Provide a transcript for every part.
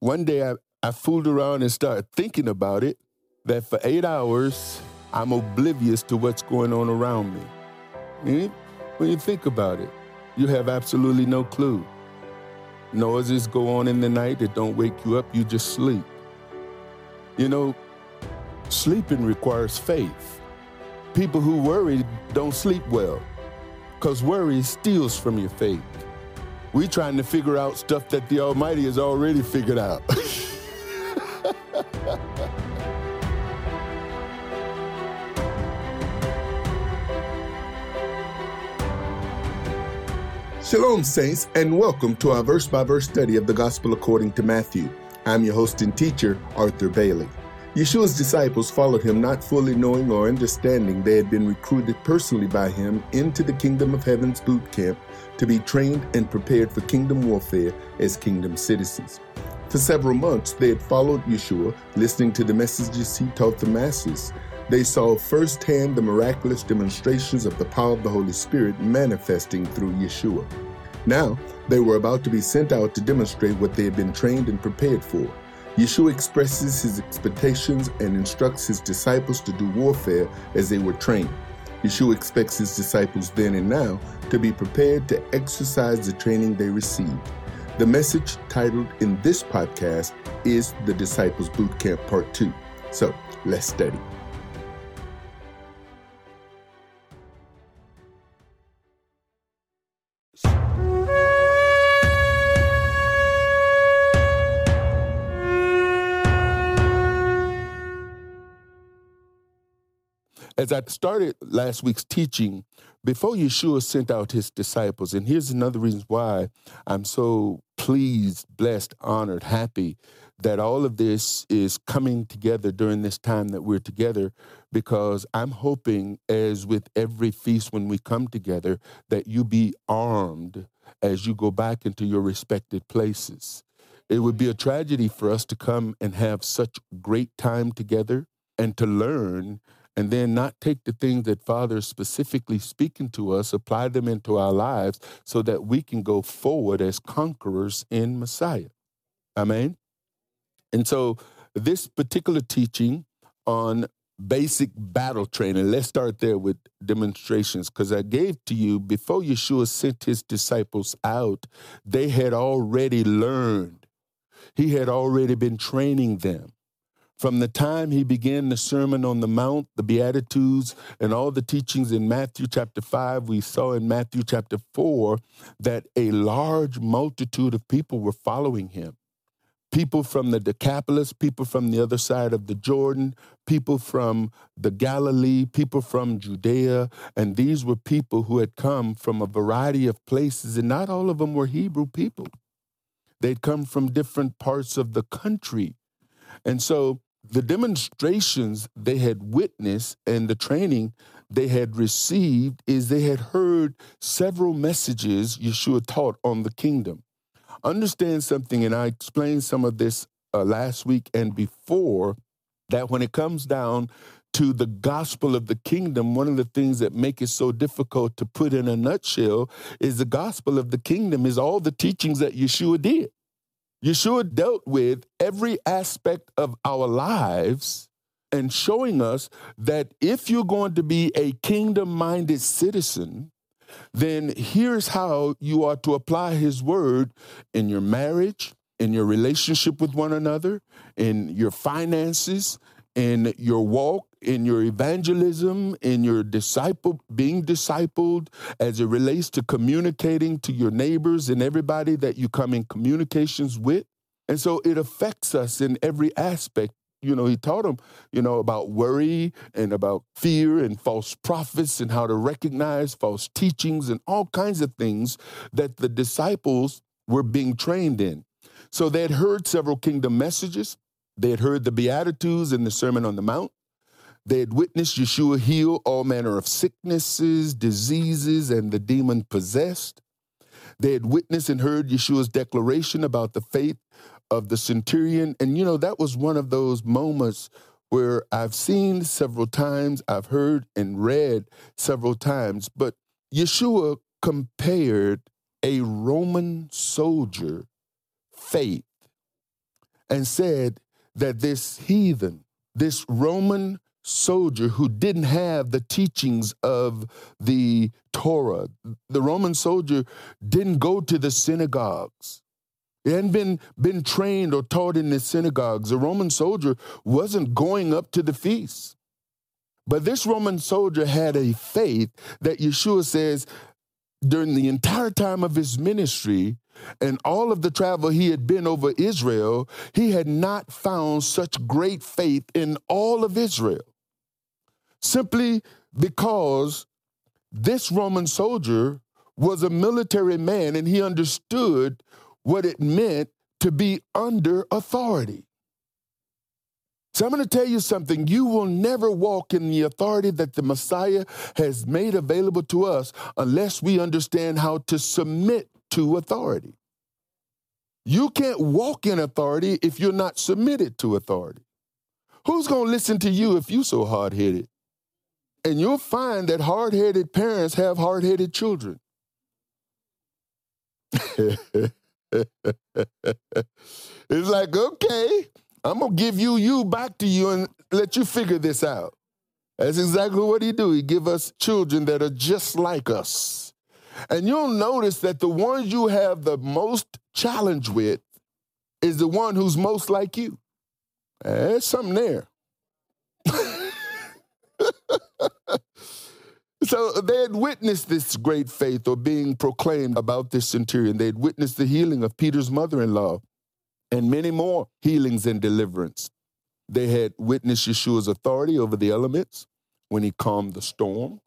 one day I, I fooled around and started thinking about it that for eight hours, I'm oblivious to what's going on around me. Hmm? When you think about it, you have absolutely no clue. Noises go on in the night that don't wake you up, you just sleep. You know, sleeping requires faith. People who worry don't sleep well because worry steals from your faith. We trying to figure out stuff that the Almighty has already figured out. Shalom, Saints, and welcome to our verse by verse study of the Gospel according to Matthew. I'm your host and teacher, Arthur Bailey. Yeshua's disciples followed him not fully knowing or understanding they had been recruited personally by him into the Kingdom of Heaven's boot camp to be trained and prepared for kingdom warfare as kingdom citizens. For several months, they had followed Yeshua, listening to the messages he taught the masses. They saw firsthand the miraculous demonstrations of the power of the Holy Spirit manifesting through Yeshua. Now, they were about to be sent out to demonstrate what they had been trained and prepared for. Yeshua expresses his expectations and instructs his disciples to do warfare as they were trained. Yeshua expects his disciples then and now to be prepared to exercise the training they received. The message titled in this podcast is The Disciples Boot Camp Part 2. So let's study. As I started last week's teaching, before Yeshua sent out his disciples, and here's another reason why I'm so pleased, blessed, honored, happy that all of this is coming together during this time that we're together because I'm hoping, as with every feast when we come together, that you be armed as you go back into your respected places. It would be a tragedy for us to come and have such great time together and to learn and then not take the things that Father is specifically speaking to us, apply them into our lives so that we can go forward as conquerors in Messiah. Amen. And so, this particular teaching on basic battle training, let's start there with demonstrations, because I gave to you before Yeshua sent his disciples out, they had already learned, he had already been training them. From the time he began the Sermon on the Mount, the Beatitudes, and all the teachings in Matthew chapter 5, we saw in Matthew chapter 4 that a large multitude of people were following him. People from the Decapolis, people from the other side of the Jordan, people from the Galilee, people from Judea, and these were people who had come from a variety of places, and not all of them were Hebrew people. They'd come from different parts of the country. And so the demonstrations they had witnessed and the training they had received is they had heard several messages Yeshua taught on the kingdom. Understand something, and I explained some of this uh, last week and before, that when it comes down to the gospel of the kingdom, one of the things that make it so difficult to put in a nutshell is the gospel of the kingdom is all the teachings that Yeshua did. Yeshua dealt with every aspect of our lives and showing us that if you're going to be a kingdom minded citizen, then here's how you are to apply his word in your marriage, in your relationship with one another, in your finances, in your walk, in your evangelism, in your disciple being discipled as it relates to communicating to your neighbors and everybody that you come in communications with. And so it affects us in every aspect. You know, he taught them, you know, about worry and about fear and false prophets and how to recognize false teachings and all kinds of things that the disciples were being trained in. So they had heard several kingdom messages. They had heard the Beatitudes and the Sermon on the Mount. They had witnessed Yeshua heal all manner of sicknesses, diseases, and the demon possessed. They had witnessed and heard Yeshua's declaration about the faith of the centurion. And, you know, that was one of those moments where I've seen several times, I've heard and read several times, but Yeshua compared a Roman soldier faith and said that this heathen, this Roman soldier who didn't have the teachings of the Torah, the Roman soldier didn't go to the synagogues. He hadn't been, been trained or taught in the synagogues. The Roman soldier wasn't going up to the feasts. But this Roman soldier had a faith that Yeshua says during the entire time of his ministry and all of the travel he had been over Israel, he had not found such great faith in all of Israel. Simply because this Roman soldier was a military man and he understood what it meant to be under authority. So I'm going to tell you something. You will never walk in the authority that the Messiah has made available to us unless we understand how to submit to authority. You can't walk in authority if you're not submitted to authority. Who's going to listen to you if you're so hard headed? And you'll find that hard headed parents have hard headed children. it's like, okay, I'm gonna give you you back to you and let you figure this out. That's exactly what he do. He give us children that are just like us. And you'll notice that the ones you have the most challenge with is the one who's most like you. There's something there. so they had witnessed this great faith or being proclaimed about this centurion. They had witnessed the healing of Peter's mother in law and many more healings and deliverance. They had witnessed Yeshua's authority over the elements when he calmed the storm.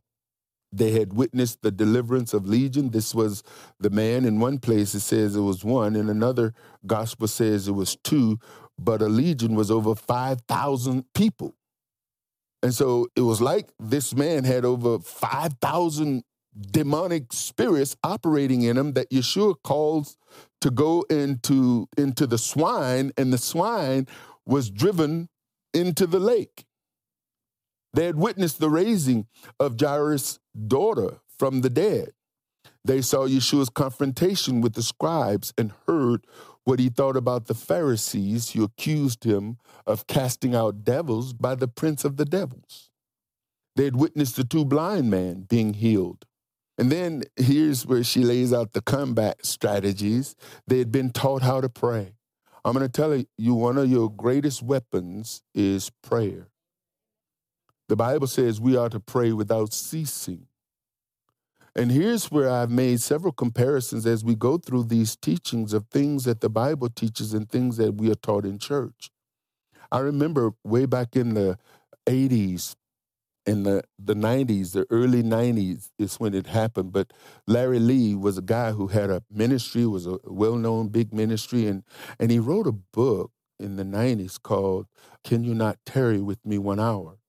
They had witnessed the deliverance of Legion. This was the man. In one place, it says it was one. In another gospel says it was two. But a legion was over 5,000 people. And so it was like this man had over 5,000 demonic spirits operating in him that Yeshua calls to go into into the swine and the swine was driven into the lake. They had witnessed the raising of Jairus' daughter from the dead. They saw Yeshua's confrontation with the scribes and heard what he thought about the Pharisees who accused him of casting out devils by the prince of the devils. They had witnessed the two blind men being healed and then here's where she lays out the combat strategies. They had been taught how to pray. I'm going to tell you one of your greatest weapons is prayer. The Bible says we are to pray without ceasing. And here's where I've made several comparisons as we go through these teachings of things that the Bible teaches and things that we are taught in church. I remember way back in the 80s, in the, the 90s, the early 90s is when it happened. But Larry Lea was a guy who had a ministry, was a well known big ministry, and, and he wrote a book in the 90s called Can You Not Tarry With Me One Hour?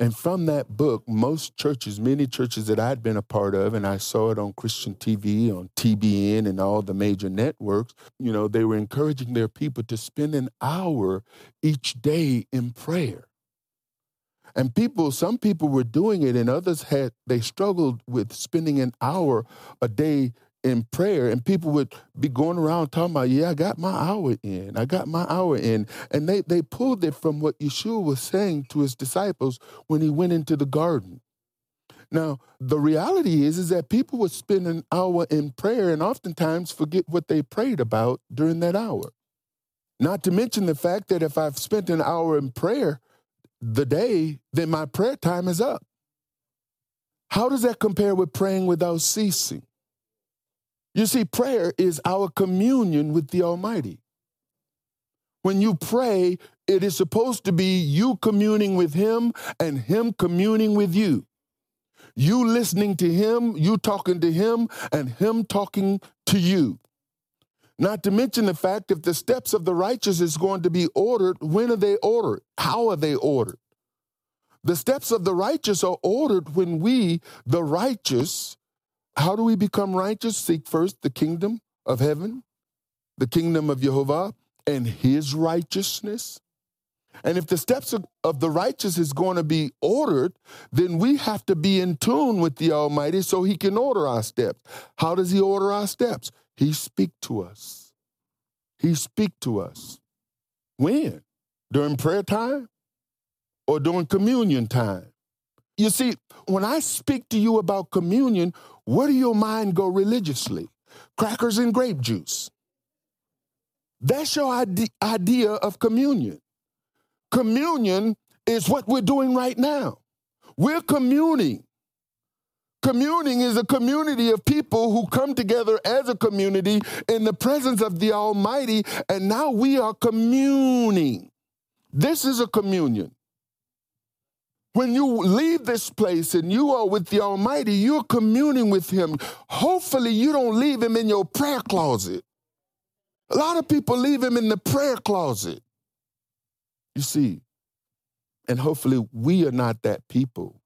And from that book, most churches, many churches that I'd been a part of, and I saw it on Christian TV, on TBN, and all the major networks, you know, they were encouraging their people to spend an hour each day in prayer. And people, some people were doing it, and others had, they struggled with spending an hour a day in prayer. And people would be going around talking about, yeah, I got my hour in. I got my hour in. And they, they pulled it from what Yeshua was saying to his disciples when he went into the garden. Now, the reality is, is that people would spend an hour in prayer and oftentimes forget what they prayed about during that hour. Not to mention the fact that if I've spent an hour in prayer, the day, then my prayer time is up. How does that compare with praying without ceasing? You see, prayer is our communion with the Almighty. When you pray, it is supposed to be you communing with Him and Him communing with you. You listening to Him, you talking to Him, and Him talking to you. Not to mention the fact if the steps of the righteous is going to be ordered, when are they ordered? How are they ordered? The steps of the righteous are ordered when we, the righteous, how do we become righteous? Seek first the kingdom of heaven, the kingdom of Jehovah, and his righteousness. And if the steps of, the righteous is going to be ordered, then we have to be in tune with the Almighty so he can order our steps. How does he order our steps? He speak to us. He speak to us. When? During prayer time or during communion time? You see, when I speak to you about communion, where do your mind go religiously? Crackers and grape juice. That's your idea of communion. Communion is what we're doing right now. We're communing. Communing is a community of people who come together as a community in the presence of the Almighty, and now we are communing. This is a communion. When you leave this place and you are with the Almighty, you're communing with Him. Hopefully, you don't leave Him in your prayer closet. A lot of people leave Him in the prayer closet. You see, and hopefully, we are not that people.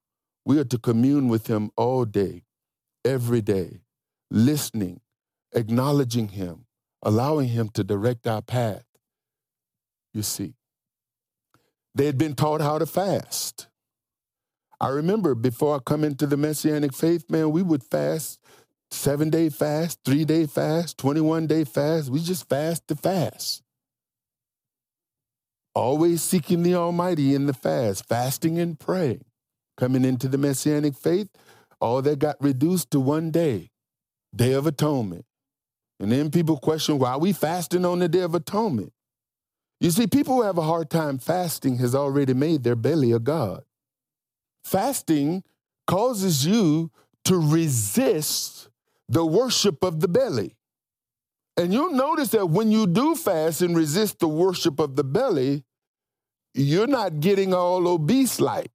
We are to commune with Him all day, every day, listening, acknowledging Him, allowing Him to direct our path. You see, they had been taught how to fast. I remember before I come into the Messianic faith, man, we would fast seven day fast, three day fast, 21 day fast. We just fast to fast. Always seeking the Almighty in the fast, fasting and praying. Coming into the Messianic faith, all that got reduced to one day, Day of Atonement. And then people question why we fasting on the Day of Atonement. You see, people who have a hard time fasting has already made their belly a God. Fasting causes you to resist the worship of the belly. And you'll notice that when you do fast and resist the worship of the belly, you're not getting all obese like.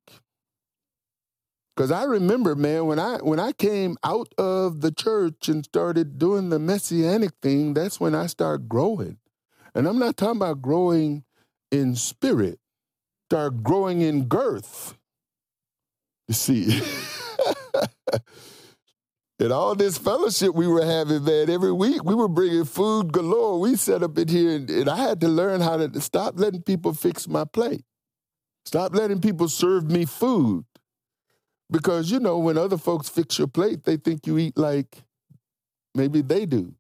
Cause I remember, man, when I when I came out of the church and started doing the messianic thing, that's when I started growing. And I'm not talking about growing in spirit, start growing in girth. You see. And all this fellowship we were having, man, every week we were bringing food galore. We set up in here, and, and I had to learn how to stop letting people fix my plate. Stop letting people serve me food. Because, you know, when other folks fix your plate, they think you eat like maybe they do.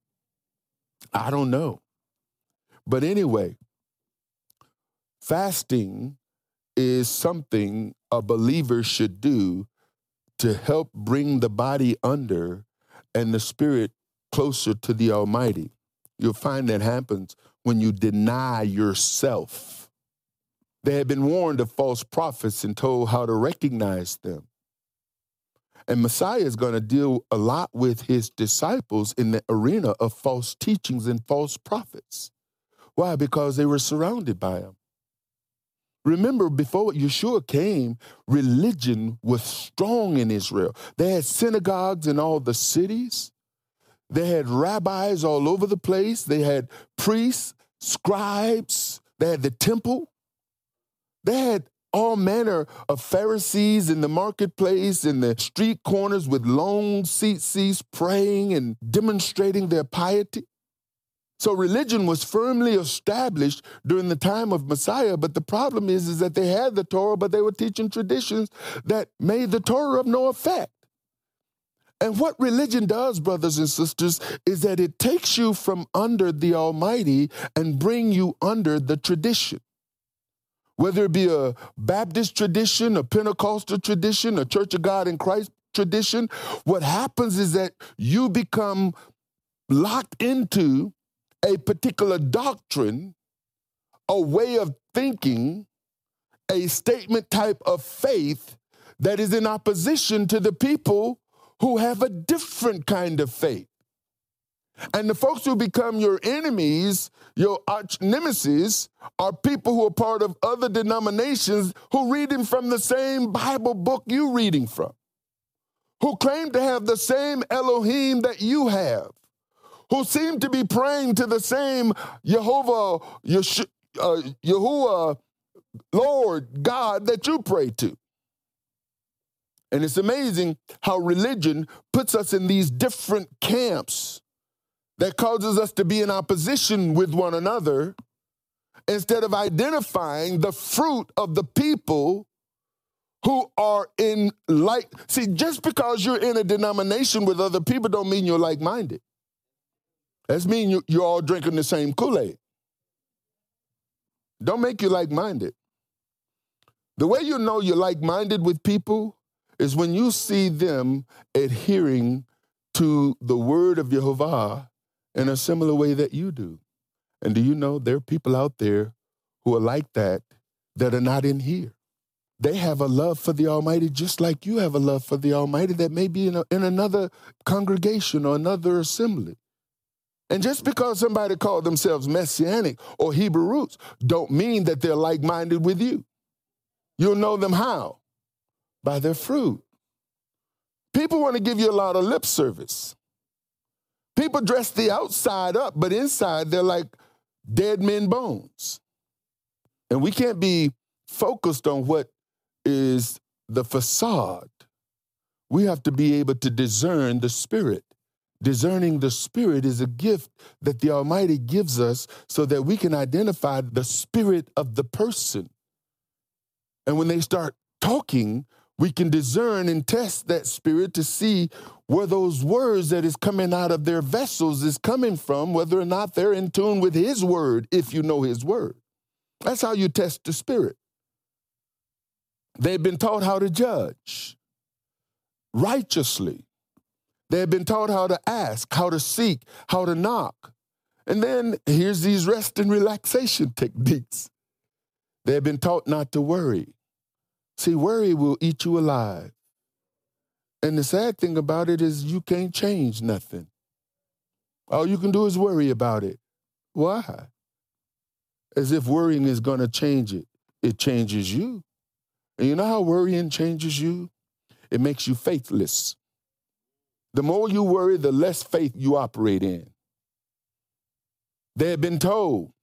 I don't know. But anyway, fasting is something a believer should do to help bring the body under and the spirit closer to the Almighty. You'll find that happens when you deny yourself. They had been warned of false prophets and told how to recognize them. And Messiah is going to deal a lot with his disciples in the arena of false teachings and false prophets. Why? Because they were surrounded by him. Remember, before Yeshua came, religion was strong in Israel. They had synagogues in all the cities. They had rabbis all over the place. They had priests, scribes. They had the temple. They had all manner of Pharisees in the marketplace, in the street corners with long seats, praying and demonstrating their piety. So religion was firmly established during the time of Messiah, but the problem is, is that they had the Torah, but they were teaching traditions that made the Torah of no effect. And what religion does, brothers and sisters, is that it takes you from under the Almighty and bring you under the tradition. Whether it be a Baptist tradition, a Pentecostal tradition, a Church of God in Christ tradition, what happens is that you become locked into a particular doctrine, a way of thinking, a statement type of faith that is in opposition to the people who have a different kind of faith. And the folks who become your enemies, your arch nemesis, are people who are part of other denominations who reading from the same Bible book you're reading from, who claim to have the same Elohim that you have, who seem to be praying to the same Jehovah, Yesh- uh, Lord God that you pray to. And it's amazing how religion puts us in these different camps that causes us to be in opposition with one another instead of identifying the fruit of the people who are in like see just because you're in a denomination with other people don't mean you're like-minded that's mean you, you're all drinking the same Kool-Aid. don't make you like minded. The way you know you're like minded with people is when you see them adhering to the word of Jehovah in a similar way that you do. And do you know there are people out there who are like that that are not in here? They have a love for the Almighty just like you have a love for the Almighty that may be in, a, in another congregation or another assembly. And just because somebody called themselves Messianic or Hebrew roots don't mean that they're like minded with you. You'll know them how? By their fruit. People want to give you a lot of lip service. People dress the outside up, but inside they're like dead men bones. And we can't be focused on what is the facade. We have to be able to discern the spirit. Discerning the spirit is a gift that the Almighty gives us so that we can identify the spirit of the person. And when they start talking, we can discern and test that spirit to see where those words that is coming out of their vessels is coming from, whether or not they're in tune with his word, if you know his word. That's how you test the spirit. They've been taught how to judge righteously. They've been taught how to ask, how to seek, how to knock. And then here's these rest and relaxation techniques. They've been taught not to worry. See, worry will eat you alive. And the sad thing about it is you can't change nothing. All you can do is worry about it. Why? As if worrying is going to change it. It changes you. And you know how worrying changes you? It makes you faithless. The more you worry, the less faith you operate in. They had been told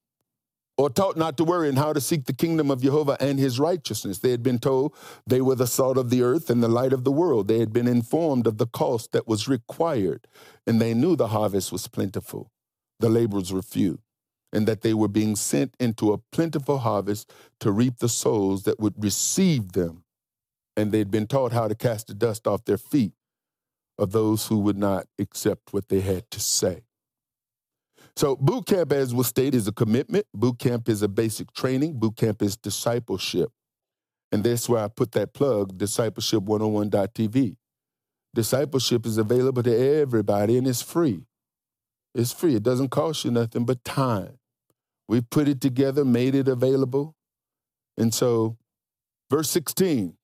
or taught not to worry and how to seek the kingdom of Jehovah and his righteousness. They had been told they were the salt of the earth and the light of the world. They had been informed of the cost that was required, and they knew the harvest was plentiful, the laborers were few, and that they were being sent into a plentiful harvest to reap the souls that would receive them. And they'd been taught how to cast the dust off their feet of those who would not accept what they had to say. So, boot camp, as was stated, is a commitment. Boot camp is a basic training. Boot camp is discipleship. And that's where I put that plug, discipleship101.tv. Discipleship is available to everybody and it's free. It's free. It doesn't cost you nothing but time. We put it together, made it available. And so, verse 16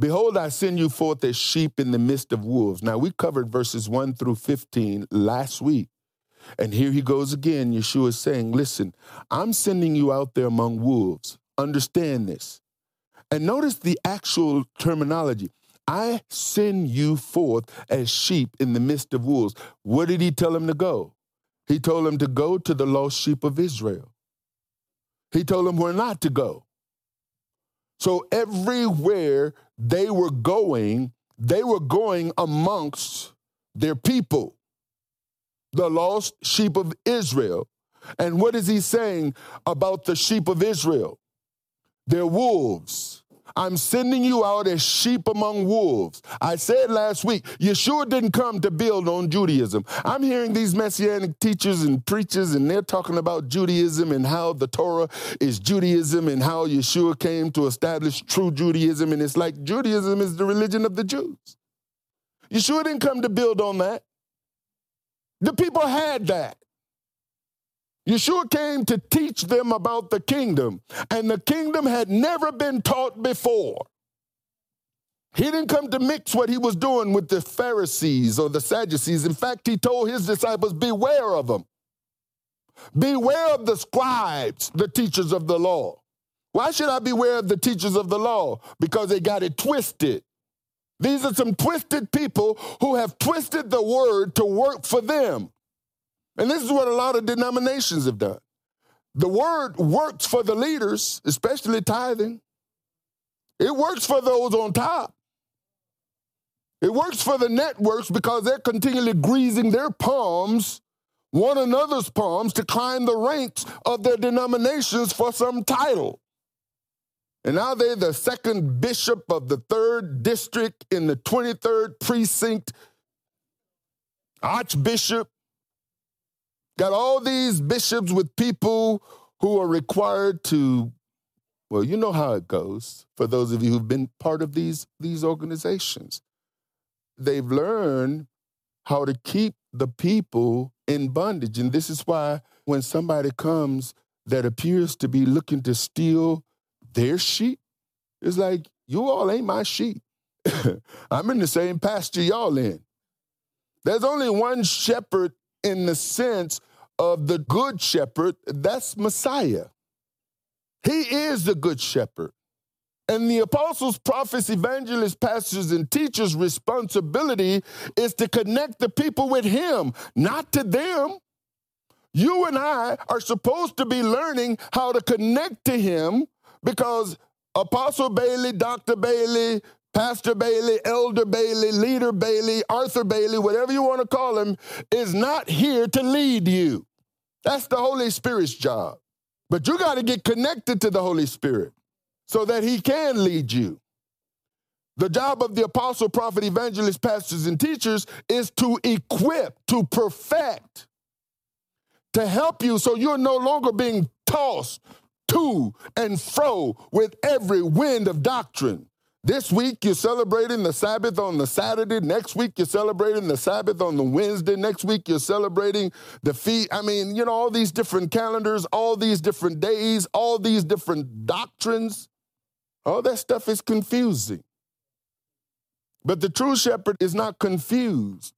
Behold, I send you forth as sheep in the midst of wolves. Now, we covered verses 1 through 15 last week. And here he goes again. Yeshua is saying, Listen, I'm sending you out there among wolves. Understand this. And notice the actual terminology. I send you forth as sheep in the midst of wolves. Where did he tell him to go? He told him to go to the lost sheep of Israel. He told him where not to go. So everywhere they were going, they were going amongst their people the lost sheep of Israel. And what is he saying about the sheep of Israel? They're wolves. I'm sending you out as sheep among wolves. I said last week, Yeshua didn't come to build on Judaism. I'm hearing these messianic teachers and preachers, and they're talking about Judaism and how the Torah is Judaism and how Yeshua came to establish true Judaism. And it's like Judaism is the religion of the Jews. Yeshua didn't come to build on that. The people had that. Yeshua came to teach them about the kingdom, and the kingdom had never been taught before. He didn't come to mix what he was doing with the Pharisees or the Sadducees. In fact, he told his disciples, Beware of them. Beware of the scribes, the teachers of the law. Why should I beware of the teachers of the law? Because they got it twisted. These are some twisted people who have twisted the word to work for them. And this is what a lot of denominations have done. The word works for the leaders, especially tithing. It works for those on top. It works for the networks because they're continually greasing their palms, one another's palms, to climb the ranks of their denominations for some title. And now they're the second bishop of the third district in the 23rd precinct, archbishop. Got all these bishops with people who are required to, well, you know how it goes for those of you who've been part of these, these organizations. They've learned how to keep the people in bondage. And this is why when somebody comes that appears to be looking to steal their sheep, it's like, you all ain't my sheep. I'm in the same pasture y'all in. There's only one shepherd in the sense of the good shepherd, that's Messiah. He is the good shepherd. And the apostles, prophets, evangelists, pastors, and teachers' responsibility is to connect the people with Him, not to them. You and I are supposed to be learning how to connect to Him because Apostle Bailey, Dr. Bailey, Pastor Bailey, Elder Bailey, Leader Bailey, Arthur Bailey, whatever you want to call him, is not here to lead you. That's the Holy Spirit's job. But you got to get connected to the Holy Spirit so that he can lead you. The job of the apostle, prophet, evangelist, pastors, and teachers is to equip, to perfect, to help you so you're no longer being tossed to and fro with every wind of doctrine. This week you're celebrating the Sabbath on the Saturday. Next week you're celebrating the Sabbath on the Wednesday. Next week you're celebrating the feet. I mean, you know, all these different calendars, all these different days, all these different doctrines. All that stuff is confusing. But the true shepherd is not confused.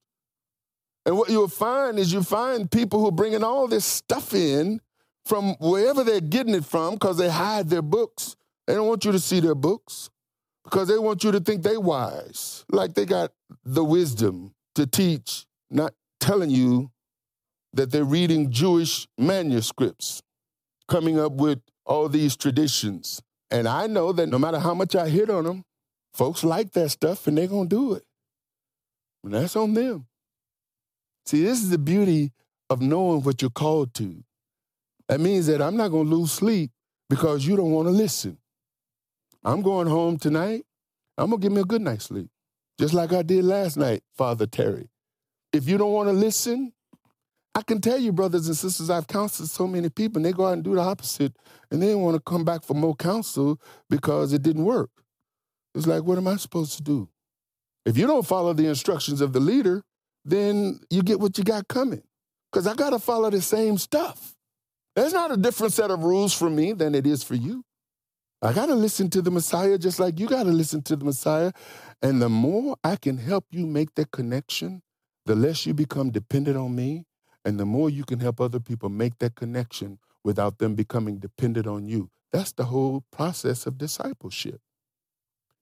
And what you'll find is you find people who are bringing all this stuff in from wherever they're getting it from because they hide their books. They don't want you to see their books because they want you to think they wise, like they got the wisdom to teach, not telling you that they're reading Jewish manuscripts, coming up with all these traditions. And I know that no matter how much I hit on them, folks like that stuff and they're going to do it. And that's on them. See, this is the beauty of knowing what you're called to. That means that I'm not going to lose sleep because you don't want to listen. I'm going home tonight. I'm going to give me a good night's sleep, just like I did last night, Father Terry. If you don't want to listen, I can tell you, brothers and sisters, I've counseled so many people, and they go out and do the opposite, and they want to come back for more counsel because it didn't work. It's like, what am I supposed to do? If you don't follow the instructions of the leader, then you get what you got coming. Because I got to follow the same stuff. There's not a different set of rules for me than it is for you. I got to listen to the Messiah just like you got to listen to the Messiah. And the more I can help you make that connection, the less you become dependent on me, and the more you can help other people make that connection without them becoming dependent on you. That's the whole process of discipleship.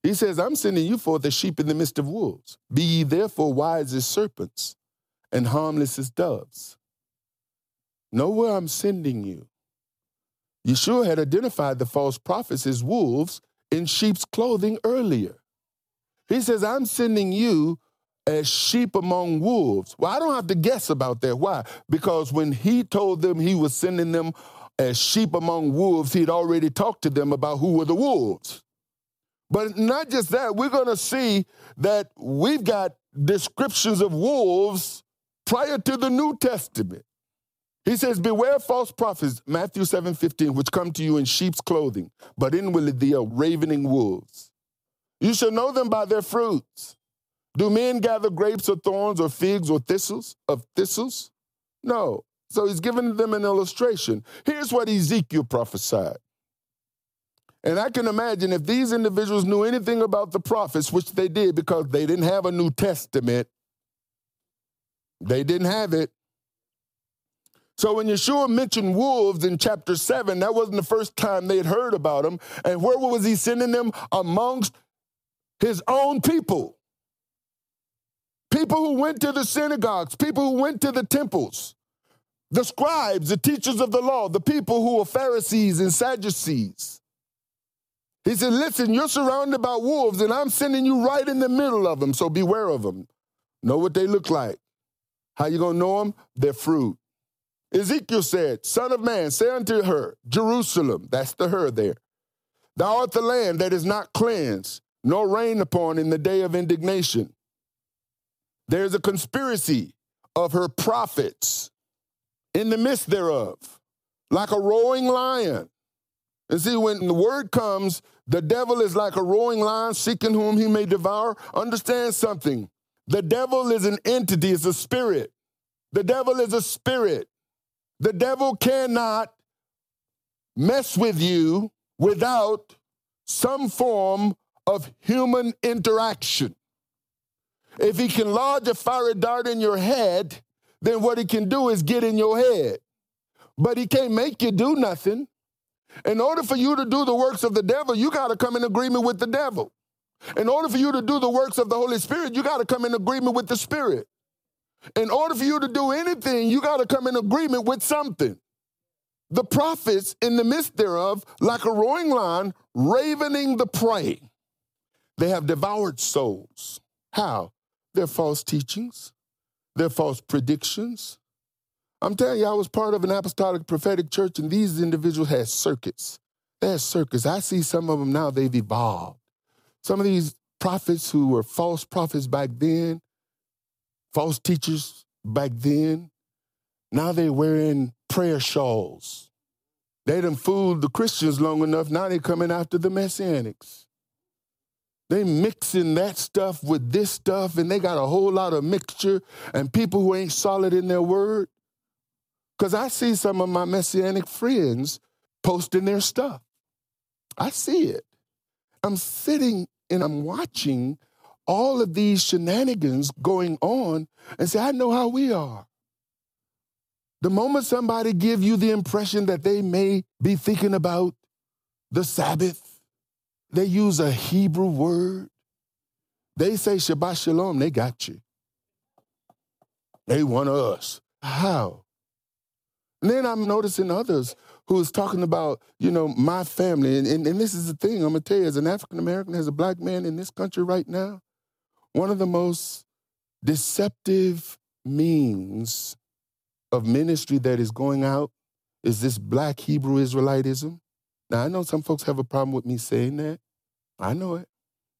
He says, I'm sending you forth as sheep in the midst of wolves. Be ye therefore wise as serpents and harmless as doves. Know where I'm sending you. Yeshua had identified the false prophets as wolves in sheep's clothing earlier. He says, I'm sending you as sheep among wolves. Well, I don't have to guess about that. Why? Because when he told them he was sending them as sheep among wolves, he'd already talked to them about who were the wolves. But not just that, we're going to see that we've got descriptions of wolves prior to the New Testament. He says, Beware false prophets, Matthew 7 15, which come to you in sheep's clothing, but inwardly they are ravening wolves. You shall know them by their fruits. Do men gather grapes or thorns or figs or thistles of thistles? No. So he's giving them an illustration. Here's what Ezekiel prophesied. And I can imagine if these individuals knew anything about the prophets, which they did because they didn't have a New Testament, they didn't have it. So when Yeshua mentioned wolves in chapter 7, that wasn't the first time they had heard about them. And where was he sending them? Amongst his own people. People who went to the synagogues, people who went to the temples, the scribes, the teachers of the law, the people who were Pharisees and Sadducees. He said, Listen, you're surrounded by wolves, and I'm sending you right in the middle of them, so beware of them. Know what they look like. How you gonna know them? Their fruit. Ezekiel said, Son of man, say unto her, Jerusalem, that's the her there, thou art the land that is not cleansed, nor rained upon in the day of indignation. There's a conspiracy of her prophets in the midst thereof. like a roaring lion. And see, when the word comes, the devil is like a roaring lion seeking whom he may devour. Understand something. The devil is an entity, it's a spirit. The devil is a spirit. The devil cannot mess with you without some form of human interaction. If he can lodge a fiery dart in your head, then what he can do is get in your head. But he can't make you do nothing. In order for you to do the works of the devil, you got to come in agreement with the devil. In order for you to do the works of the Holy Spirit, you got to come in agreement with the Spirit. In order for you to do anything, you got to come in agreement with something. The prophets, in the midst thereof, like a roaring lion, ravening the prey, they have devoured souls. How? Their false teachings, their false predictions. I'm telling you, I was part of an apostolic prophetic church, and these individuals had circuits. They had circuits. I see some of them now, they've evolved. Some of these prophets who were false prophets back then, false teachers back then, now they're wearing prayer shawls. They done fooled the Christians long enough, now they're coming after the Messianics. They mixing that stuff with this stuff, and they got a whole lot of mixture and people who ain't solid in their word. Because I see some of my Messianic friends posting their stuff. I see it. I'm sitting and I'm watching all of these shenanigans going on and say, I know how we are. The moment somebody give you the impression that they may be thinking about the Sabbath, they use a Hebrew word. They say Shabbat Shalom, they got you. They want us. How? And then I'm noticing others who's talking about, you know, my family. And, and, and this is the thing I'm to tell you as an African American, as a black man in this country right now, one of the most deceptive means of ministry that is going out is this black Hebrew Israelitism. Now, I know some folks have a problem with me saying that. I know it.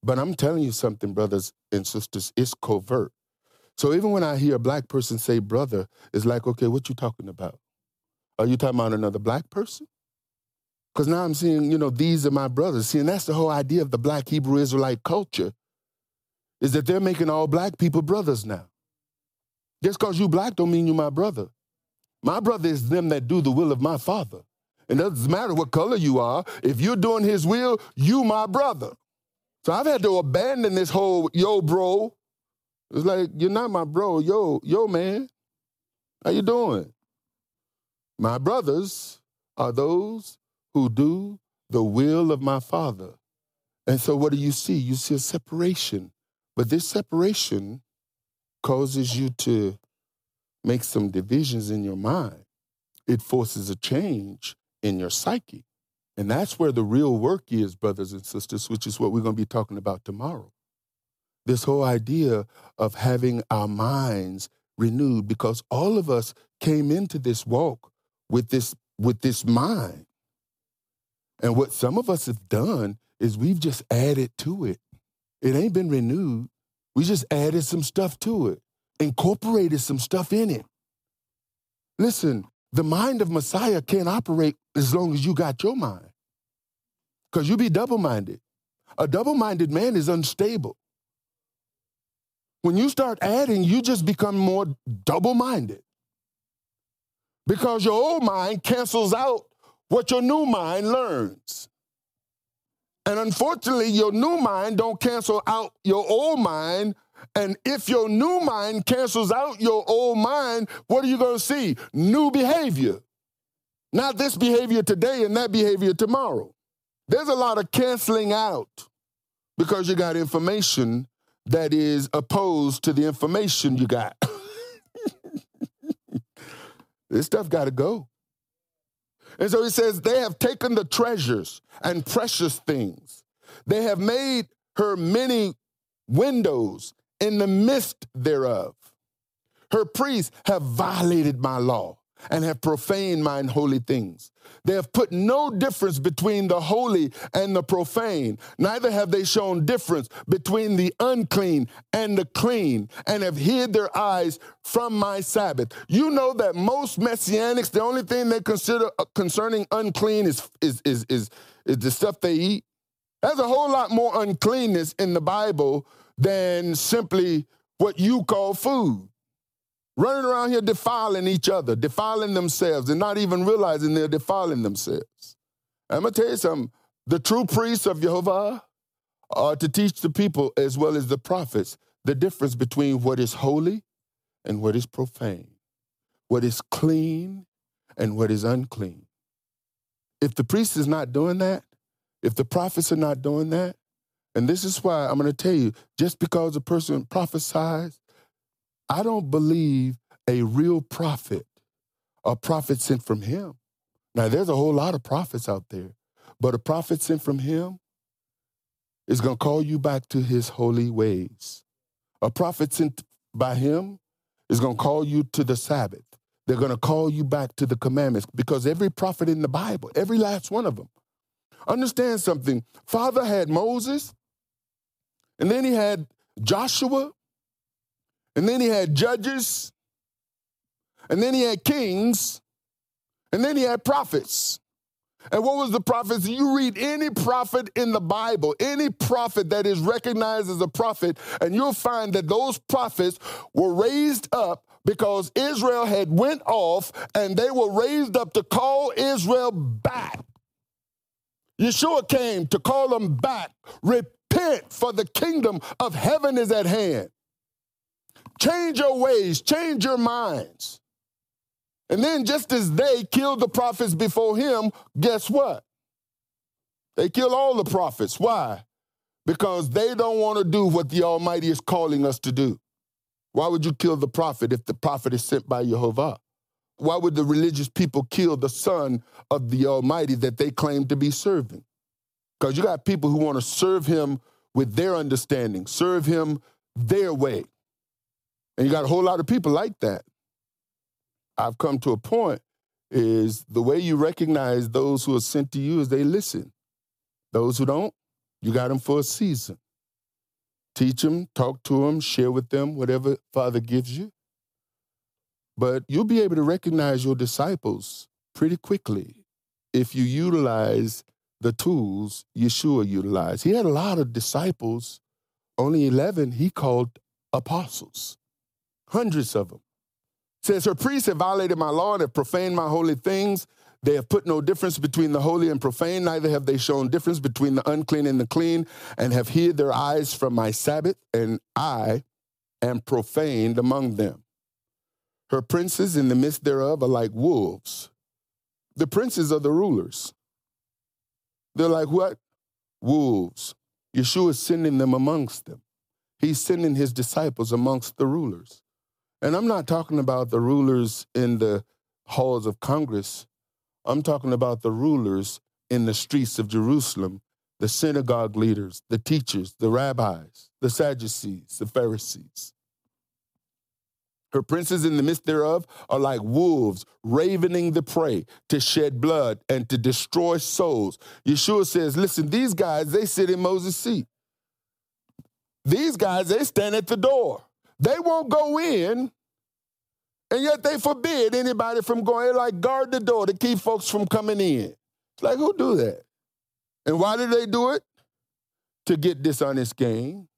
But I'm telling you something, brothers and sisters, it's covert. So even when I hear a black person say brother, it's like, okay, what you talking about? Are you talking about another black person? Because now I'm seeing, you know, these are my brothers. See, and that's the whole idea of the black Hebrew Israelite culture, is that they're making all black people brothers now. Just because you black don't mean you my brother. My brother is them that do the will of my father. And it doesn't matter what color you are. If you're doing his will, you my brother. So I've had to abandon this whole yo bro. It's like, you're not my bro. Yo, yo, man. How you doing? My brothers are those who do the will of my Father. And so, what do you see? You see a separation. But this separation causes you to make some divisions in your mind. It forces a change in your psyche. And that's where the real work is, brothers and sisters, which is what we're going to be talking about tomorrow. This whole idea of having our minds renewed, because all of us came into this walk with this with this mind. And what some of us have done is we've just added to it. It ain't been renewed. We just added some stuff to it, incorporated some stuff in it. Listen, the mind of Messiah can't operate as long as you got your mind. Because you be double minded. A double minded man is unstable. When you start adding, you just become more double minded because your old mind cancels out what your new mind learns. And unfortunately, your new mind don't cancel out your old mind. And if your new mind cancels out your old mind, what are you going to see? New behavior. Not this behavior today and that behavior tomorrow. There's a lot of canceling out because you got information that is opposed to the information you got. This stuff got to go. And so he says, They have taken the treasures and precious things. They have made her many windows in the midst thereof. Her priests have violated my law and have profaned mine holy things. They have put no difference between the holy and the profane, neither have they shown difference between the unclean and the clean, and have hid their eyes from my Sabbath. You know that most messianics, the only thing they consider uh, concerning unclean is, is, is, is, is the stuff they eat. There's a whole lot more uncleanness in the Bible than simply what you call food running around here defiling each other, defiling themselves, and not even realizing they're defiling themselves. I'm gonna tell you something. The true priests of Jehovah are to teach the people as well as the prophets the difference between what is holy and what is profane, what is clean and what is unclean. If the priest is not doing that, if the prophets are not doing that, and this is why I'm going to tell you just because a person prophesies I don't believe a real prophet, a prophet sent from him. Now, there's a whole lot of prophets out there, but a prophet sent from him is going to call you back to his holy ways. A prophet sent by him is going to call you to the Sabbath. They're going to call you back to the commandments because every prophet in the Bible, every last one of them, understand something. Father had Moses, and then he had Joshua, and then he had judges, and then he had kings, and then he had prophets. And what was the prophets? You read any prophet in the Bible, any prophet that is recognized as a prophet, and you'll find that those prophets were raised up because Israel had went off and they were raised up to call Israel back. Yeshua came to call them back. Repent, for the kingdom of heaven is at hand. Change your ways, change your minds. And then, just as they killed the prophets before him, guess what? They kill all the prophets. Why? Because they don't want to do what the Almighty is calling us to do. Why would you kill the prophet if the prophet is sent by Jehovah? Why would the religious people kill the son of the Almighty that they claim to be serving? Because you got people who want to serve him with their understanding, serve him their way. And you got a whole lot of people like that. I've come to a point is the way you recognize those who are sent to you is they listen. Those who don't, you got them for a season. Teach them, talk to them, share with them whatever Father gives you. But you'll be able to recognize your disciples pretty quickly if you utilize the tools Yeshua utilized. He had a lot of disciples, only 11 he called apostles hundreds of them. says, Her priests have violated my law and have profaned my holy things. They have put no difference between the holy and profane, neither have they shown difference between the unclean and the clean, and have hid their eyes from my Sabbath, and I am profaned among them. Her princes in the midst thereof are like wolves. The princes are the rulers. They're like what? Wolves. Yeshua is sending them amongst them. He's sending his disciples amongst the rulers. And I'm not talking about the rulers in the halls of Congress. I'm talking about the rulers in the streets of Jerusalem, the synagogue leaders, the teachers, the rabbis, the Sadducees, the Pharisees. Her princes in the midst thereof are like wolves, ravening the prey to shed blood and to destroy souls. Yeshua says, listen, these guys, they sit in Moses' seat. These guys, they stand at the door. They won't go in, and yet they forbid anybody from going. They like guard the door to keep folks from coming in. It's like, who do that? And why do they do it? To get dishonest gain.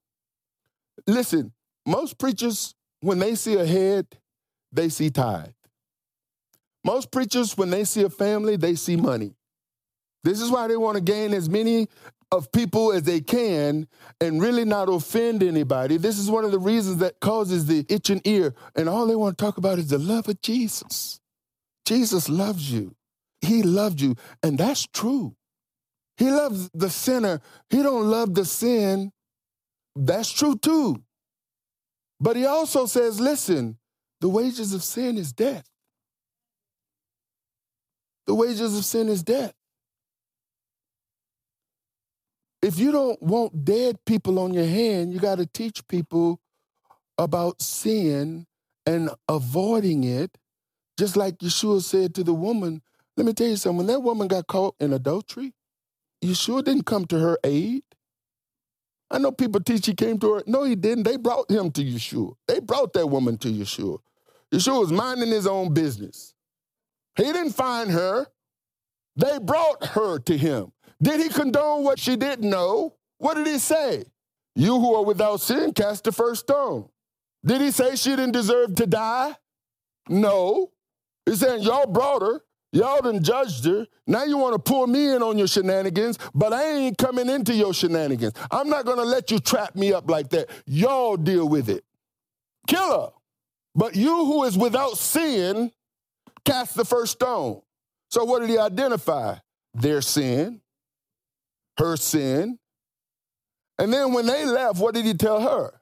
Listen, most preachers, when they see a head, they see tithe. Most preachers, when they see a family, they see money. This is why they want to gain as many of people as they can and really not offend anybody. This is one of the reasons that causes the itching ear. And all they want to talk about is the love of Jesus. Jesus loves you. He loved you. And that's true. He loves the sinner. He don't love the sin. That's true too. But he also says, listen, the wages of sin is death. The wages of sin is death. If you don't want dead people on your hand, you got to teach people about sin and avoiding it Just like Yeshua said to the woman, let me tell you something, when that woman got caught in adultery, Yeshua didn't come to her aid. I know people teach he came to her. No, he didn't. They brought him to Yeshua. They brought that woman to Yeshua. Yeshua was minding his own business. He didn't find her. They brought her to him. Did he condone what she didn't know? What did he say? You who are without sin, cast the first stone. Did he say she didn't deserve to die? No. He's saying, y'all brought her. Y'all done judged her. Now you want to pull me in on your shenanigans, but I ain't coming into your shenanigans. I'm not going to let you trap me up like that. Y'all deal with it. Kill her. But you who is without sin, cast the first stone. So what did he identify? Their sin, her sin. And then when they left, what did he tell her?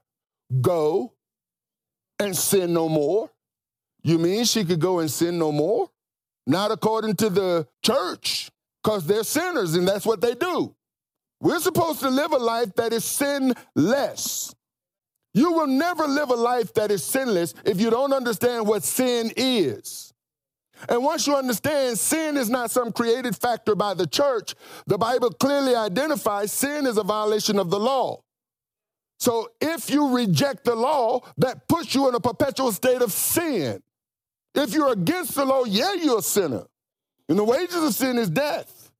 Go and sin no more. You mean she could go and sin no more? Not according to the church, because they're sinners and that's what they do. We're supposed to live a life that is sinless. You will never live a life that is sinless if you don't understand what sin is. And once you understand sin is not some created factor by the church, the Bible clearly identifies sin is a violation of the law. So if you reject the law, that puts you in a perpetual state of sin. If you're against the law, yeah, you're a sinner. And the wages of sin is death.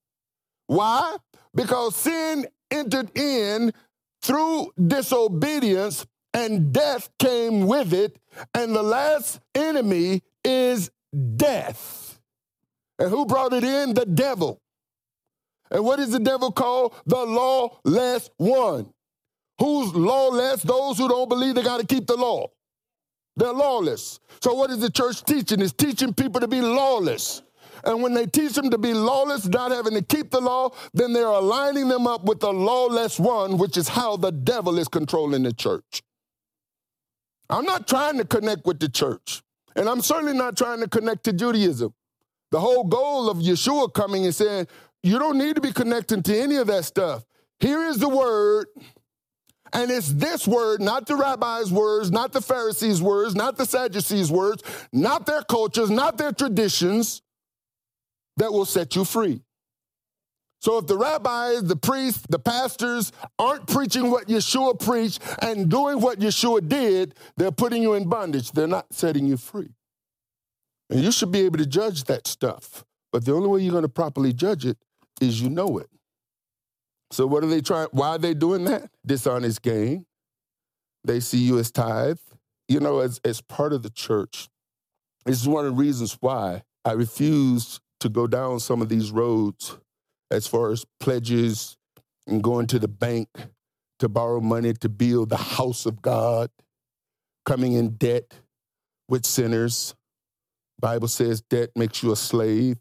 Why? Because sin entered in through disobedience and death came with it. And the last enemy is death. And who brought it in? The devil. And what is the devil called? The lawless one. Who's lawless? Those who don't believe they got to keep the law. They're lawless. So, what is the church teaching? It's teaching people to be lawless. And when they teach them to be lawless, not having to keep the law, then they're aligning them up with the lawless one, which is how the devil is controlling the church. I'm not trying to connect with the church, and I'm certainly not trying to connect to Judaism. The whole goal of Yeshua coming and saying, you don't need to be connecting to any of that stuff. Here is the word and it's this word, not the rabbi's words, not the Pharisees' words, not the Sadducees' words, not their cultures, not their traditions, that will set you free. So if the rabbis, the priests, the pastors aren't preaching what Yeshua preached and doing what Yeshua did, they're putting you in bondage. They're not setting you free. And you should be able to judge that stuff. But the only way you're going to properly judge it is you know it. So what are they trying? Why are they doing that? Dishonest gain. They see you as tithe. You know, as, as part of the church. This is one of the reasons why I refuse to go down some of these roads as far as pledges and going to the bank to borrow money to build the house of God, coming in debt with sinners. Bible says debt makes you a slave.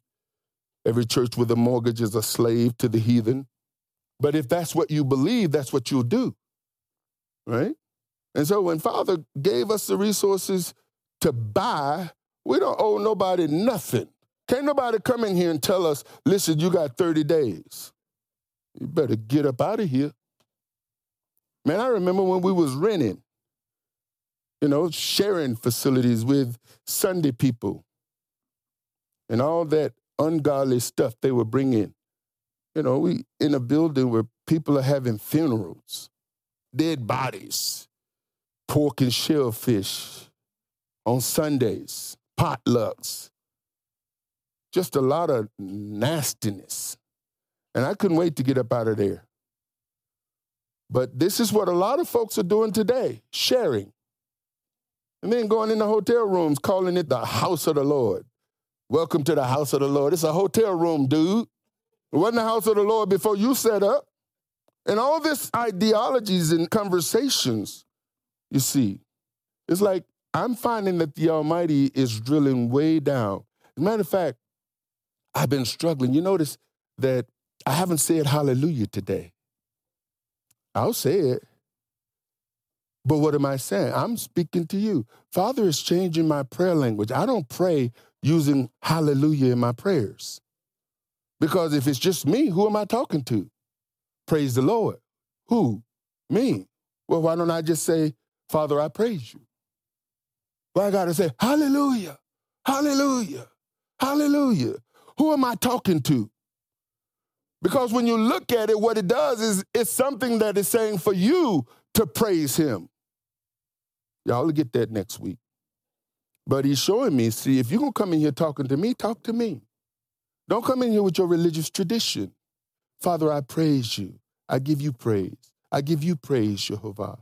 Every church with a mortgage is a slave to the heathen. But if that's what you believe, that's what you'll do. Right? And so when Father gave us the resources to buy, we don't owe nobody nothing. Can't nobody come in here and tell us, listen, you got 30 days. You better get up out of here. Man, I remember when we was renting, you know, sharing facilities with Sunday people and all that ungodly stuff they were bringing you know, we in a building where people are having funerals, dead bodies, pork and shellfish on Sundays, potlucks, just a lot of nastiness. And I couldn't wait to get up out of there. But this is what a lot of folks are doing today sharing. And then going in the hotel rooms, calling it the house of the Lord. Welcome to the house of the Lord. It's a hotel room, dude. It wasn't the house of the Lord before you set up. And all this ideologies and conversations, you see, it's like I'm finding that the Almighty is drilling way down. As a matter of fact, I've been struggling. You notice that I haven't said hallelujah today. I'll say it. But what am I saying? I'm speaking to you. Father is changing my prayer language. I don't pray using hallelujah in my prayers. Because if it's just me, who am I talking to? Praise the Lord. Who? Me. Well, why don't I just say, Father, I praise you? Well, I got to say, Hallelujah. Hallelujah. Hallelujah. Who am I talking to? Because when you look at it, what it does is it's something that is saying for you to praise him. Y'all will get that next week. But he's showing me, see, if you're going to come in here talking to me, talk to me. Don't come in here with your religious tradition. Father, I praise you. I give you praise. I give you praise, Jehovah.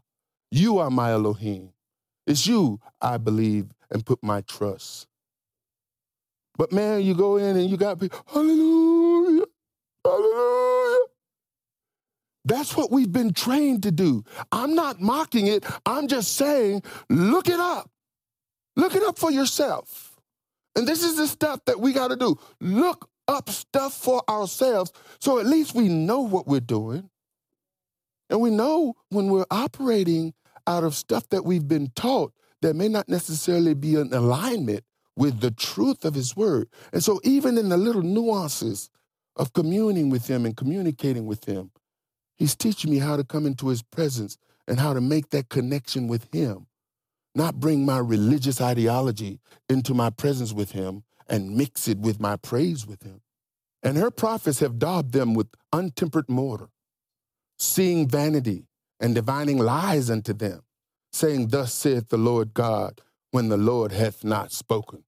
You are my Elohim. It's you I believe and put my trust. But man, you go in and you got people, hallelujah, hallelujah. That's what we've been trained to do. I'm not mocking it. I'm just saying, look it up. Look it up for yourself. And this is the stuff that we got to do. Look up stuff for ourselves so at least we know what we're doing. And we know when we're operating out of stuff that we've been taught that may not necessarily be in alignment with the truth of his word. And so, even in the little nuances of communing with him and communicating with him, he's teaching me how to come into his presence and how to make that connection with him, not bring my religious ideology into my presence with him and mix it with my praise with him. And her prophets have daubed them with untempered mortar, seeing vanity and divining lies unto them, saying, Thus saith the Lord God, when the Lord hath not spoken.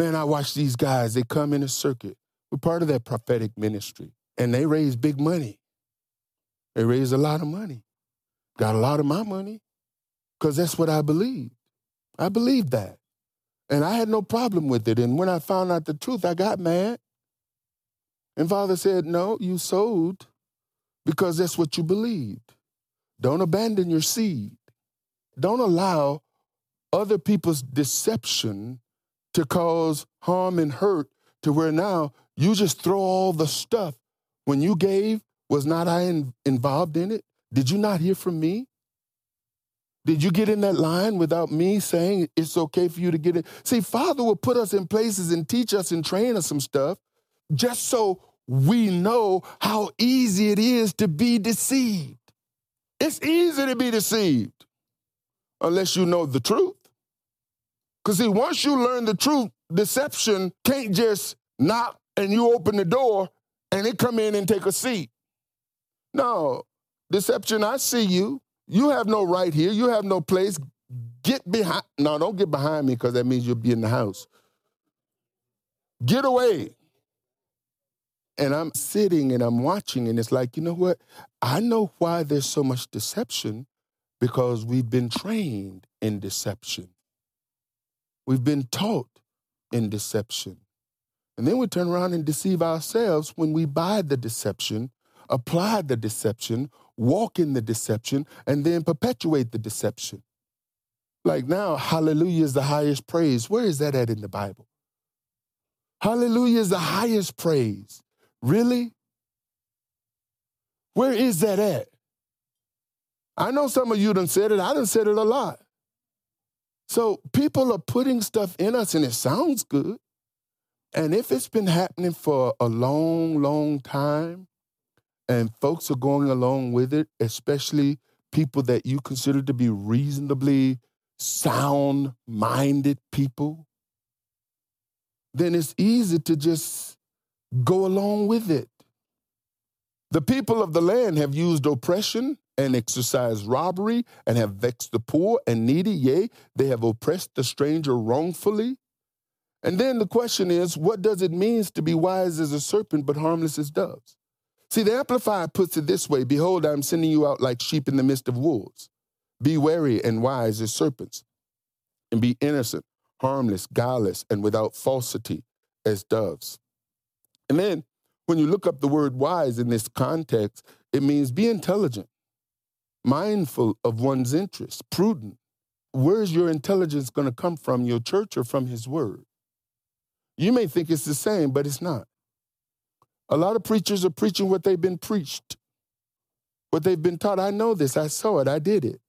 Man, I watch these guys, they come in a circuit. We're part of that prophetic ministry, and they raise big money. They raise a lot of money. Got a lot of my money, because that's what I believe. I believe that. And I had no problem with it. And when I found out the truth, I got mad. And Father said, No, you sold because that's what you believed. Don't abandon your seed. Don't allow other people's deception to cause harm and hurt to where now you just throw all the stuff. When you gave, was not I in, involved in it? Did you not hear from me? Did you get in that line without me saying it's okay for you to get it? See, Father will put us in places and teach us and train us some stuff just so we know how easy it is to be deceived. It's easy to be deceived unless you know the truth. Because, see, once you learn the truth, deception can't just knock and you open the door and it come in and take a seat. No, deception, I see you. You have no right here. You have no place. Get behind. No, don't get behind me because that means you'll be in the house. Get away. And I'm sitting and I'm watching, and it's like, you know what? I know why there's so much deception because we've been trained in deception. We've been taught in deception. And then we turn around and deceive ourselves when we buy the deception, apply the deception, walk in the deception, and then perpetuate the deception. Like now, hallelujah is the highest praise. Where is that at in the Bible? Hallelujah is the highest praise. Really? Where is that at? I know some of you done said it. I done said it a lot. So people are putting stuff in us and it sounds good. And if it's been happening for a long, long time and folks are going along with it, especially people that you consider to be reasonably sound minded people, then it's easy to just go along with it. The people of the land have used oppression and exercised robbery and have vexed the poor and needy. Yea, they have oppressed the stranger wrongfully. And then the question is, what does it mean to be wise as a serpent but harmless as doves? See, the Amplified puts it this way Behold, I'm sending you out like sheep in the midst of wolves. Be wary and wise as serpents, and be innocent, harmless, guileless, and without falsity as doves. And then when you look up the word wise in this context, it means be intelligent, mindful of one's interests, prudent. Where's your intelligence going to come from, your church or from his word? You may think it's the same, but it's not. A lot of preachers are preaching what they've been preached, what they've been taught. I know this, I saw it, I did it.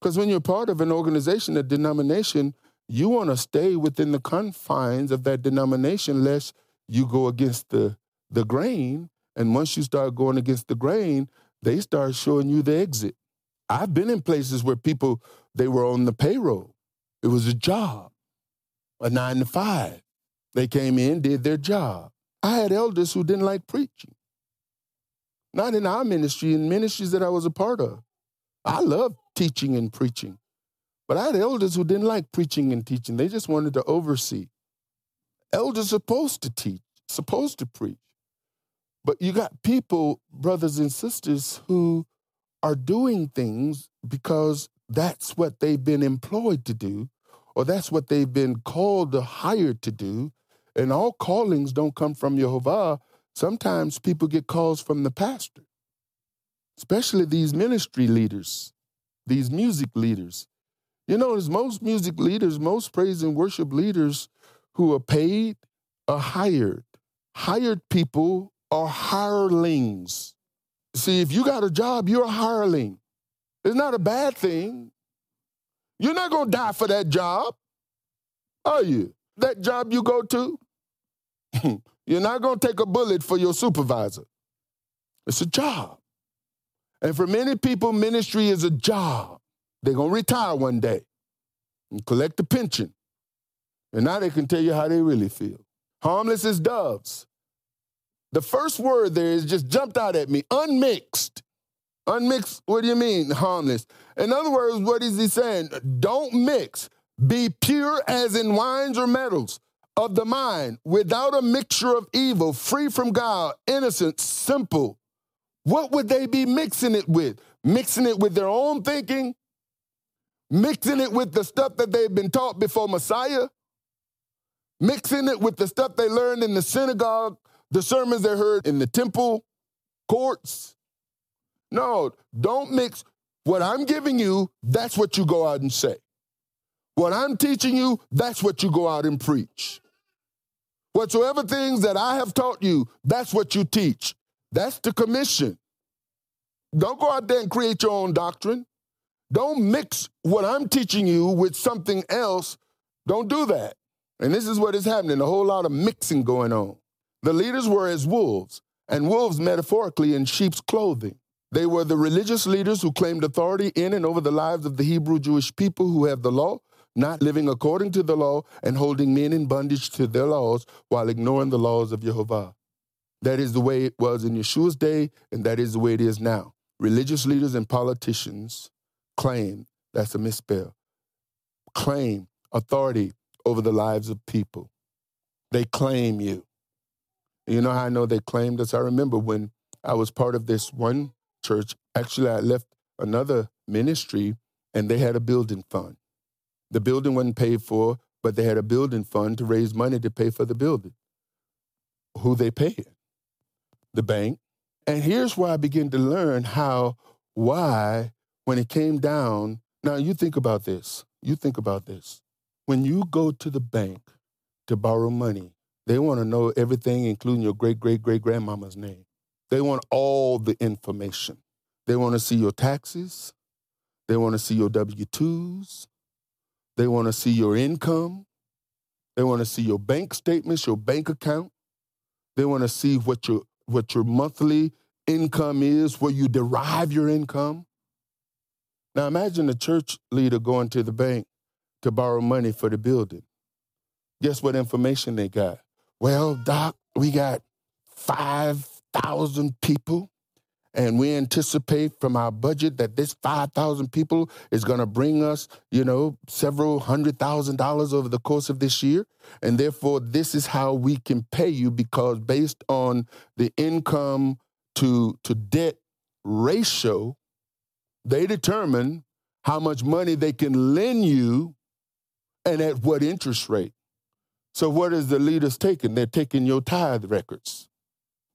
Because when you're part of an organization, a denomination, you want to stay within the confines of that denomination, lest you go against the, the grain. And once you start going against the grain, they start showing you the exit. I've been in places where people, they were on the payroll. It was a job. a nine to five. They came in, did their job. I had elders who didn't like preaching. Not in our ministry, in ministries that I was a part of. I love teaching and preaching. But I had elders who didn't like preaching and teaching. They just wanted to oversee. Elders supposed to teach, supposed to preach. But you got people, brothers and sisters, who are doing things because that's what they've been employed to do, or that's what they've been called or hired to do. And all callings don't come from Jehovah. Sometimes people get calls from the pastor, especially these ministry leaders, these music leaders. You know, as most music leaders, most praise and worship leaders who are paid are hired. Hired people are hirelings. See, if you got a job, you're a hireling. It's not a bad thing. You're not going to die for that job, are you? That job you go to, you're not going to take a bullet for your supervisor. It's a job. And for many people, ministry is a job. They're going to retire one day and collect a pension. And now they can tell you how they really feel. Harmless as doves. The first word there is just jumped out at me unmixed. Unmixed, what do you mean, harmless? In other words, what is he saying? Don't mix. Be pure as in wines or metals of the mind, without a mixture of evil, free from God, innocent, simple. What would they be mixing it with? Mixing it with their own thinking? Mixing it with the stuff that they've been taught before Messiah? Mixing it with the stuff they learned in the synagogue, the sermons they heard in the temple courts? No, don't mix what I'm giving you, that's what you go out and say. What I'm teaching you, that's what you go out and preach. Whatsoever things that I have taught you, that's what you teach. That's the commission. Don't go out there and create your own doctrine. Don't mix what I'm teaching you with something else. Don't do that. And this is what is happening a whole lot of mixing going on. The leaders were as wolves, and wolves metaphorically in sheep's clothing. They were the religious leaders who claimed authority in and over the lives of the Hebrew Jewish people who have the law, not living according to the law and holding men in bondage to their laws while ignoring the laws of Jehovah. That is the way it was in Yeshua's day, and that is the way it is now. Religious leaders and politicians claim, that's a misspell, claim authority over the lives of people. They claim you. You know how I know they claimed us? I remember when I was part of this one church. Actually, I left another ministry and they had a building fund. The building wasn't paid for, but they had a building fund to raise money to pay for the building. Who they paid? The bank. And here's where I began to learn how, why, when it came down. Now, you think about this. You think about this. When you go to the bank to borrow money, they want to know everything, including your great great great grandmama's name. They want all the information. They want to see your taxes. They want to see your W 2s. They want to see your income. They want to see your bank statements, your bank account. They want to see what your, what your monthly income is, where you derive your income. Now imagine a church leader going to the bank to borrow money for the building. Guess what information they got? Well, Doc, we got five 5,000 people. And we anticipate from our budget that this 5,000 people is going to bring us, you know, several hundred thousand dollars over the course of this year. And therefore, this is how we can pay you because based on the income to, to debt ratio, they determine how much money they can lend you and at what interest rate. So, what is the leaders taking? They're taking your tithe records.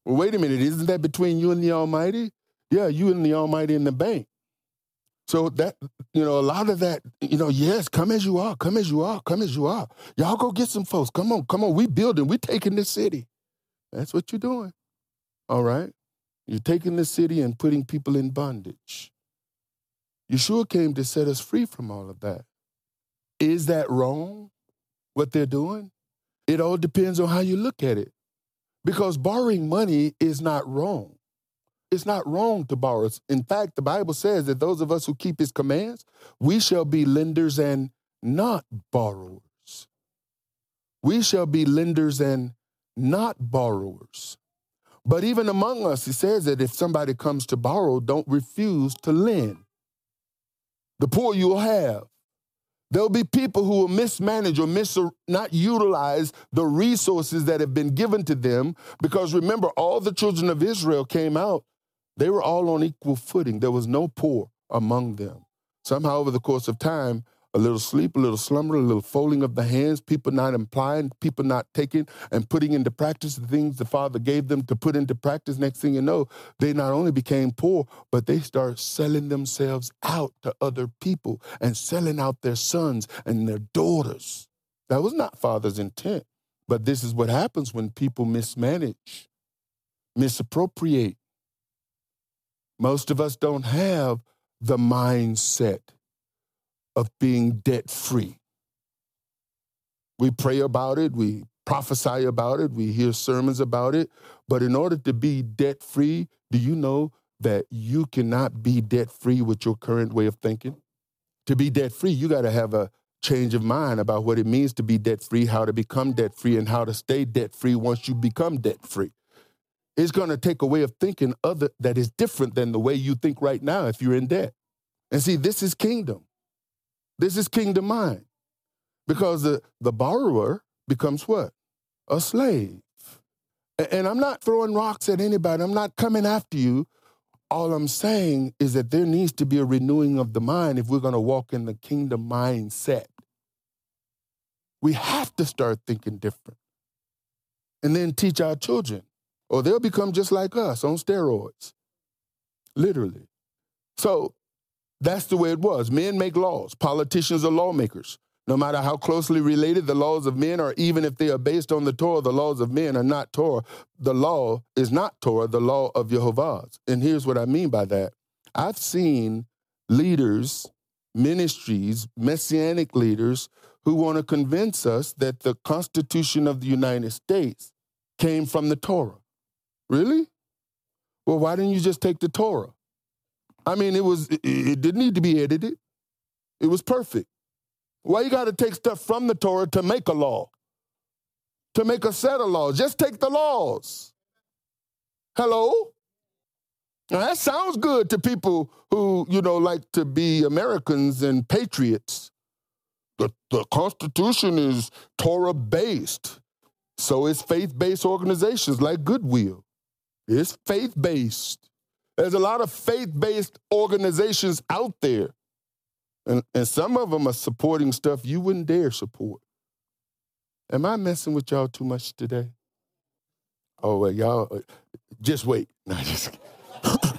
Well, wait a minute, isn't that between you and the Almighty? Yeah, you and the Almighty in the bank. So that, you know, a lot of that, you know, yes, come as you are, come as you are, come as you are. Y'all go get some folks. Come on, come on. We building, we taking this city. That's what you're doing. All right? You're taking the city and putting people in bondage. Yeshua came to set us free from all of that. Is that wrong, what they're doing? It all depends on how you look at it. Because borrowing money is not wrong. It's not wrong to borrow. In fact, the Bible says that those of us who keep his commands, we shall be lenders and not borrowers. we shall be lenders and not borrowers. But even among us, he says that if somebody comes to borrow, don't refuse to lend. The poor you'll have. There'll be people who will mismanage or mis- not utilize the resources that have been given to them because remember, all the children of Israel came out, they were all on equal footing. There was no poor among them. Somehow, over the course of time, a little sleep, a little slumber, a little folding of the hands, people not implying, people not taking and putting into practice the things the Father gave them to put into practice. Next thing you know, they not only became poor, but they start selling themselves out to other people and selling out their sons and their daughters. That was not Father's intent. But this is what happens when people mismanage, misappropriate. Most of us don't have the mindset of being debt free. We pray about it, we prophesy about it, we hear sermons about it, but in order to be debt free, do you know that you cannot be debt free with your current way of thinking? To be debt free, you got to have a change of mind about what it means to be debt free, how to become debt free, and how to stay debt free once you become debt free. It's going to take a way of thinking other that is different than the way you think right now if you're in debt. And see, this is kingdom. This is kingdom mind. Because the, the borrower becomes what? A slave. And I'm not throwing rocks at anybody. I'm not coming after you. All I'm saying is that there needs to be a renewing of the mind if we're going to walk in the kingdom mindset. We have to start thinking different. And then teach our children, or they'll become just like us on steroids. Literally. So that's the way it was. Men make laws, politicians are lawmakers. No matter how closely related the laws of men are, even if they are based on the Torah, the laws of men are not Torah. The law is not Torah, the law of Jehovah's. And here's what I mean by that I've seen leaders, ministries, messianic leaders who want to convince us that the Constitution of the United States came from the Torah. Really? Well, why didn't you just take the Torah? I mean, it was it, it didn't need to be edited. It was perfect. Why you got to take stuff from the Torah to make a law? To make a set of laws. Just take the laws. Hello? Now that sounds good to people who, you know, like to be Americans and patriots. The, the Constitution is Torah based. So is faith based organizations like Goodwill. It's faith based. There's a lot of faith based organizations out there. And, and some of them are supporting stuff you wouldn't dare support. Am I messing with y'all too much today? Oh, well, y'all, uh, just wait. No, just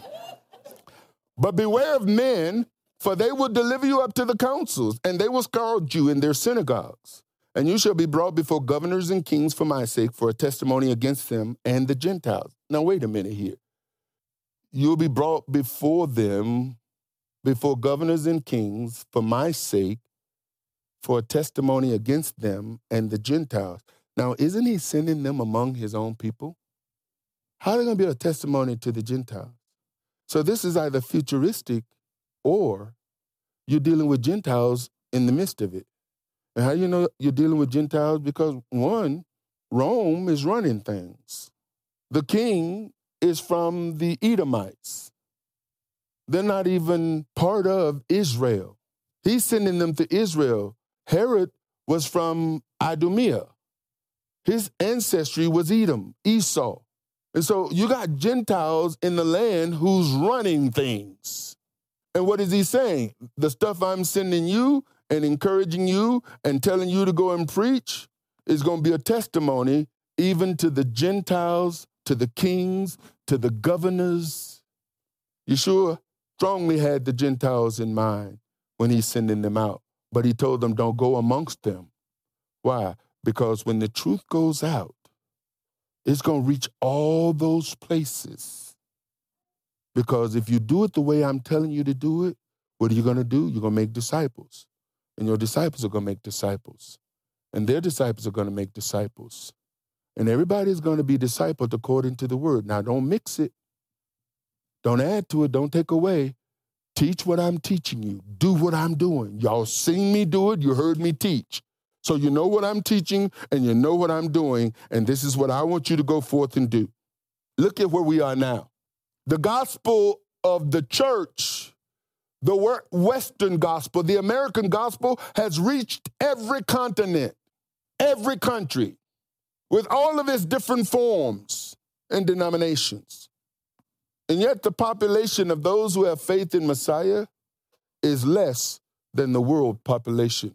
but beware of men, for they will deliver you up to the councils, and they will scourge you in their synagogues. And you shall be brought before governors and kings for my sake, for a testimony against them and the Gentiles. Now, wait a minute here you'll be brought before them, before governors and kings, for my sake, for a testimony against them and the Gentiles. Now, isn't he sending them among his own people? How are they going to be a testimony to the Gentiles? So this is either futuristic or you're dealing with Gentiles in the midst of it. And how do you know you're dealing with Gentiles? Because one, Rome is running things. The king is from the Edomites. They're not even part of Israel. He's sending them to Israel. Herod was from Idumea. His ancestry was Edom, Esau. And so you got Gentiles in the land who's running things. And what is he saying? The stuff I'm sending you and encouraging you and telling you to go and preach is going to be a testimony even to the Gentiles to the kings, to the governors. Yeshua strongly had the Gentiles in mind when he's sending them out, but he told them, don't go amongst them. Why? Because when the truth goes out, it's going to reach all those places. Because if you do it the way I'm telling you to do it, what are you going to do? You're going to make disciples. And your disciples are going to make disciples. And their disciples are going to make disciples. And everybody's going to be discipled according to the word. Now, don't mix it. Don't add to it. Don't take away. Teach what I'm teaching you. Do what I'm doing. Y'all seen me do it. You heard me teach. So you know what I'm teaching and you know what I'm doing, and this is what I want you to go forth and do. Look at where we are now. The gospel of the church, the Western gospel, the American gospel, has reached every continent, every country, with all of its different forms and denominations. And yet, the population of those who have faith in Messiah is less than the world population.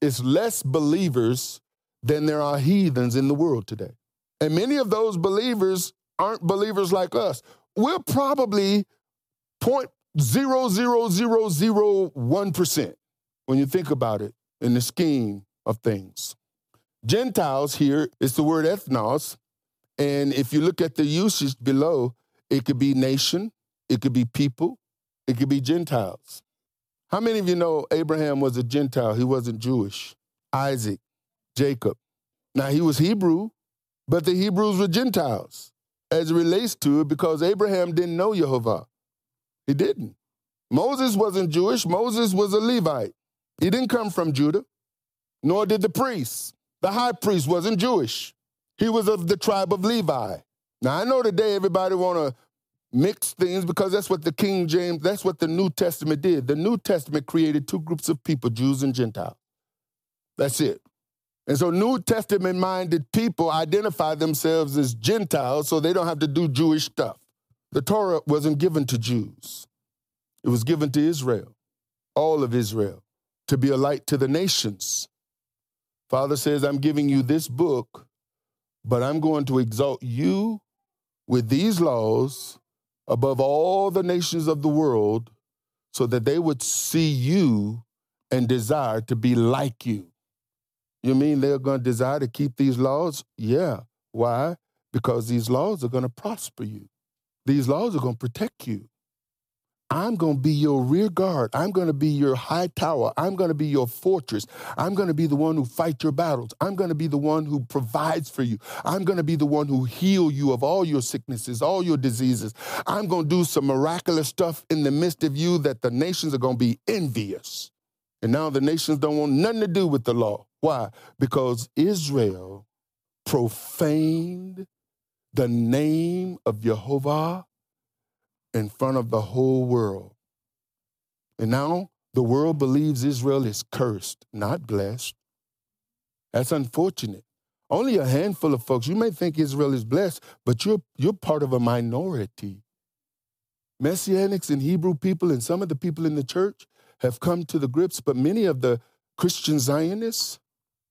It's less believers than there are heathens in the world today. And many of those believers aren't believers like us. We're probably 0.00001% when you think about it in the scheme of things. Gentiles here is the word ethnos. And if you look at the usage below, it could be nation, it could be people, it could be Gentiles. How many of you know Abraham was a Gentile? He wasn't Jewish. Isaac, Jacob. Now, he was Hebrew, but the Hebrews were Gentiles as it relates to it because Abraham didn't know Jehovah. He didn't. Moses wasn't Jewish. Moses was a Levite. He didn't come from Judah, nor did the priests. The high priest wasn't Jewish. He was of the tribe of Levi. Now I know today everybody want to mix things because that's what the King James, that's what the New Testament did. The New Testament created two groups of people, Jews and Gentiles. That's it. And so New Testament minded people identify themselves as Gentiles so they don't have to do Jewish stuff. The Torah wasn't given to Jews. It was given to Israel, all of Israel, to be a light to the nations. Father says, I'm giving you this book, but I'm going to exalt you with these laws above all the nations of the world so that they would see you and desire to be like you. You mean they're going to desire to keep these laws? Yeah. Why? Because these laws are going to prosper you. These laws are going to protect you. I'm going to be your rear guard. I'm going to be your high tower. I'm going to be your fortress. I'm going to be the one who fights your battles. I'm going to be the one who provides for you. I'm going to be the one who heal you of all your sicknesses, all your diseases. I'm going to do some miraculous stuff in the midst of you that the nations are going to be envious. And now the nations don't want nothing to do with the law. Why? Because Israel profaned the name of Jehovah in front of the whole world. And now the world believes Israel is cursed, not blessed. That's unfortunate. Only a handful of folks, you may think Israel is blessed, but you're, you're part of a minority. Messianics and Hebrew people and some of the people in the church have come to the grips, but many of the Christian Zionists,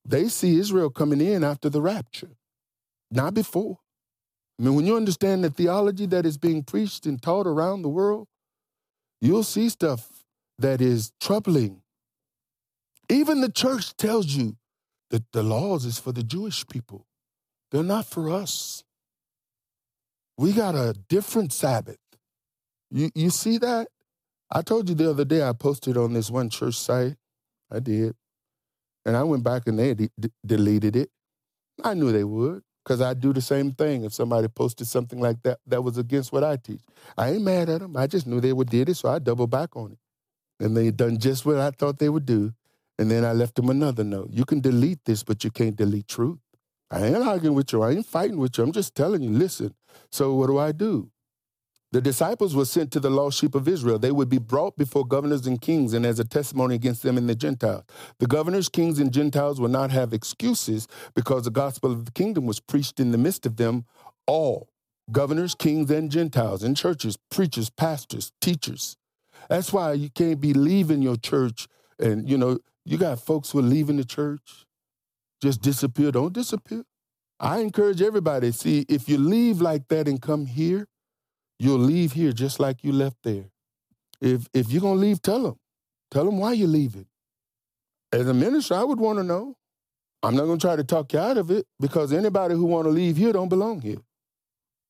they see Israel coming in after the rapture, not before. I mean, when you understand the theology that is being preached and taught around the world, you'll see stuff that is troubling. Even the church tells you that the laws is for the Jewish people. They're not for us. We got a different Sabbath. You, you see that? I told you the other day I posted on this one church site. I did. And I went back and they d- deleted it. I knew they would because I do the same thing if somebody posted something like that that was against what I teach. I ain't mad at them. I just knew they would did it, so I double back on it. And they done just what I thought they would do. And then I left them another note. You can delete this, but you can't delete truth. I ain't arguing with you. I ain't fighting with you. I'm just telling you, listen. So what do I do? The disciples were sent to the lost sheep of Israel. They would be brought before governors and kings and as a testimony against them and the Gentiles. The governors, kings, and Gentiles will not have excuses because the gospel of the kingdom was preached in the midst of them all. Governors, kings, and Gentiles, and churches, preachers, pastors, teachers. That's why you can't be leaving your church and, you know, you got folks who are leaving the church, just disappear. Don't disappear. I encourage everybody, see, if you leave like that and come here, You'll leave here just like you left there. If if you're gonna leave, tell them. Tell them why you're leaving. As a minister, I would want to know. I'm not gonna try to talk you out of it because anybody who want to leave here don't belong here.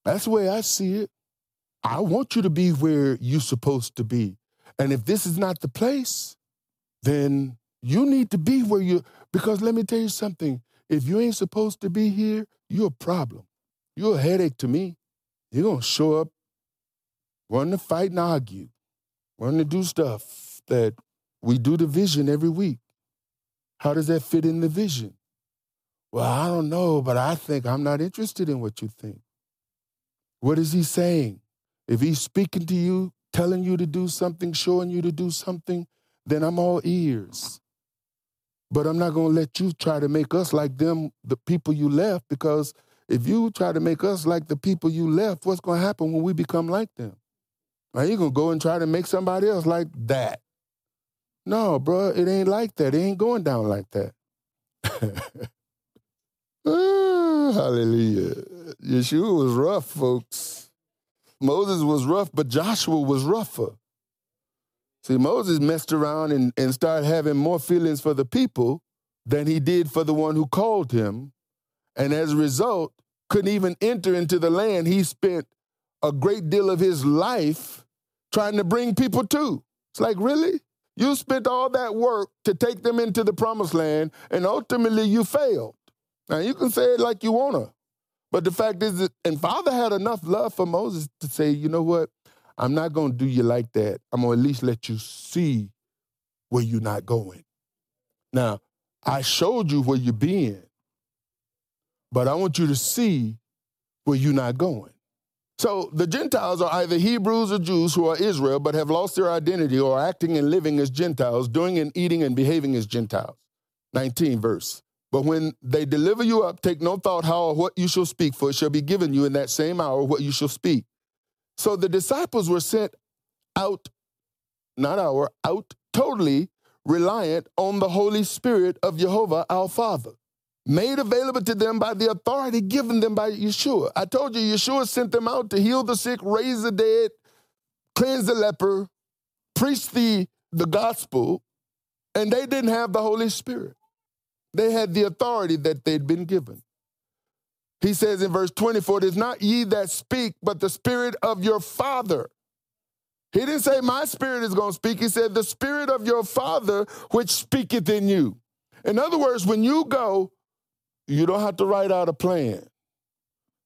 That's the way I see it. I want you to be where you're supposed to be. And if this is not the place, then you need to be where you because let me tell you something. If you ain't supposed to be here, you're a problem. You're a headache to me. You're gonna show up wanting to fight and argue, wanting to do stuff that we do the vision every week. How does that fit in the vision? Well, I don't know, but I think I'm not interested in what you think. What is he saying? If he's speaking to you, telling you to do something, showing you to do something, then I'm all ears. But I'm not going to let you try to make us like them, the people you left, because if you try to make us like the people you left, what's going to happen when we become like them? Are you to go and try to make somebody else like that? No, bro, it ain't like that. It ain't going down like that. oh, hallelujah. Yeshua was rough, folks. Moses was rough, but Joshua was rougher. See, Moses messed around and, and started having more feelings for the people than he did for the one who called him. And as a result, couldn't even enter into the land he spent a great deal of his life trying to bring people to. It's like, really? You spent all that work to take them into the promised land, and ultimately you failed. Now, you can say it like you want to, but the fact is that, and Father had enough love for Moses to say, you know what? I'm not going to do you like that. I'm going to at least let you see where you're not going. Now, I showed you where you're being, but I want you to see where you're not going. So the Gentiles are either Hebrews or Jews who are Israel, but have lost their identity or are acting and living as Gentiles, doing and eating and behaving as Gentiles. 19 verse. But when they deliver you up, take no thought how or what you shall speak, for it shall be given you in that same hour what you shall speak. So the disciples were sent out, not our, out totally reliant on the Holy Spirit of Jehovah our Father, made available to them by the authority given them by Yeshua. I told you, Yeshua sent them out to heal the sick, raise the dead, cleanse the leper, preach the, the gospel, and they didn't have the Holy Spirit. They had the authority that they'd been given. He says in verse 24, it is not ye that speak, but the spirit of your father. He didn't say, My spirit is going to speak. He said, The spirit of your father which speaketh in you. In other words, when you go, you don't have to write out a plan.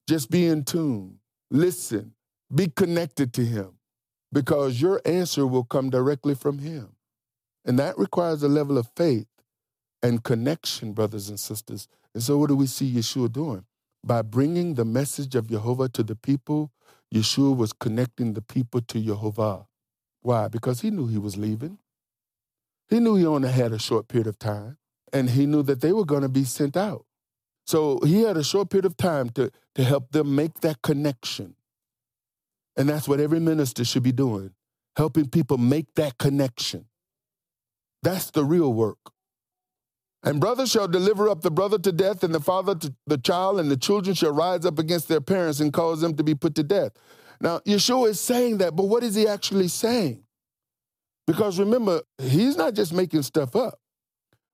Just be in tune, listen, be connected to him, because your answer will come directly from him. And that requires a level of faith and connection, brothers and sisters. And so, what do we see Yeshua doing? By bringing the message of Jehovah to the people, Yeshua was connecting the people to Jehovah. Why? Because he knew he was leaving. He knew he only had a short period of time, and he knew that they were going to be sent out. So he had a short period of time to, to help them make that connection. And that's what every minister should be doing, helping people make that connection. That's the real work. And brother shall deliver up the brother to death, and the father to the child, and the children shall rise up against their parents and cause them to be put to death. Now, Yeshua is saying that, but what is he actually saying? Because remember, he's not just making stuff up.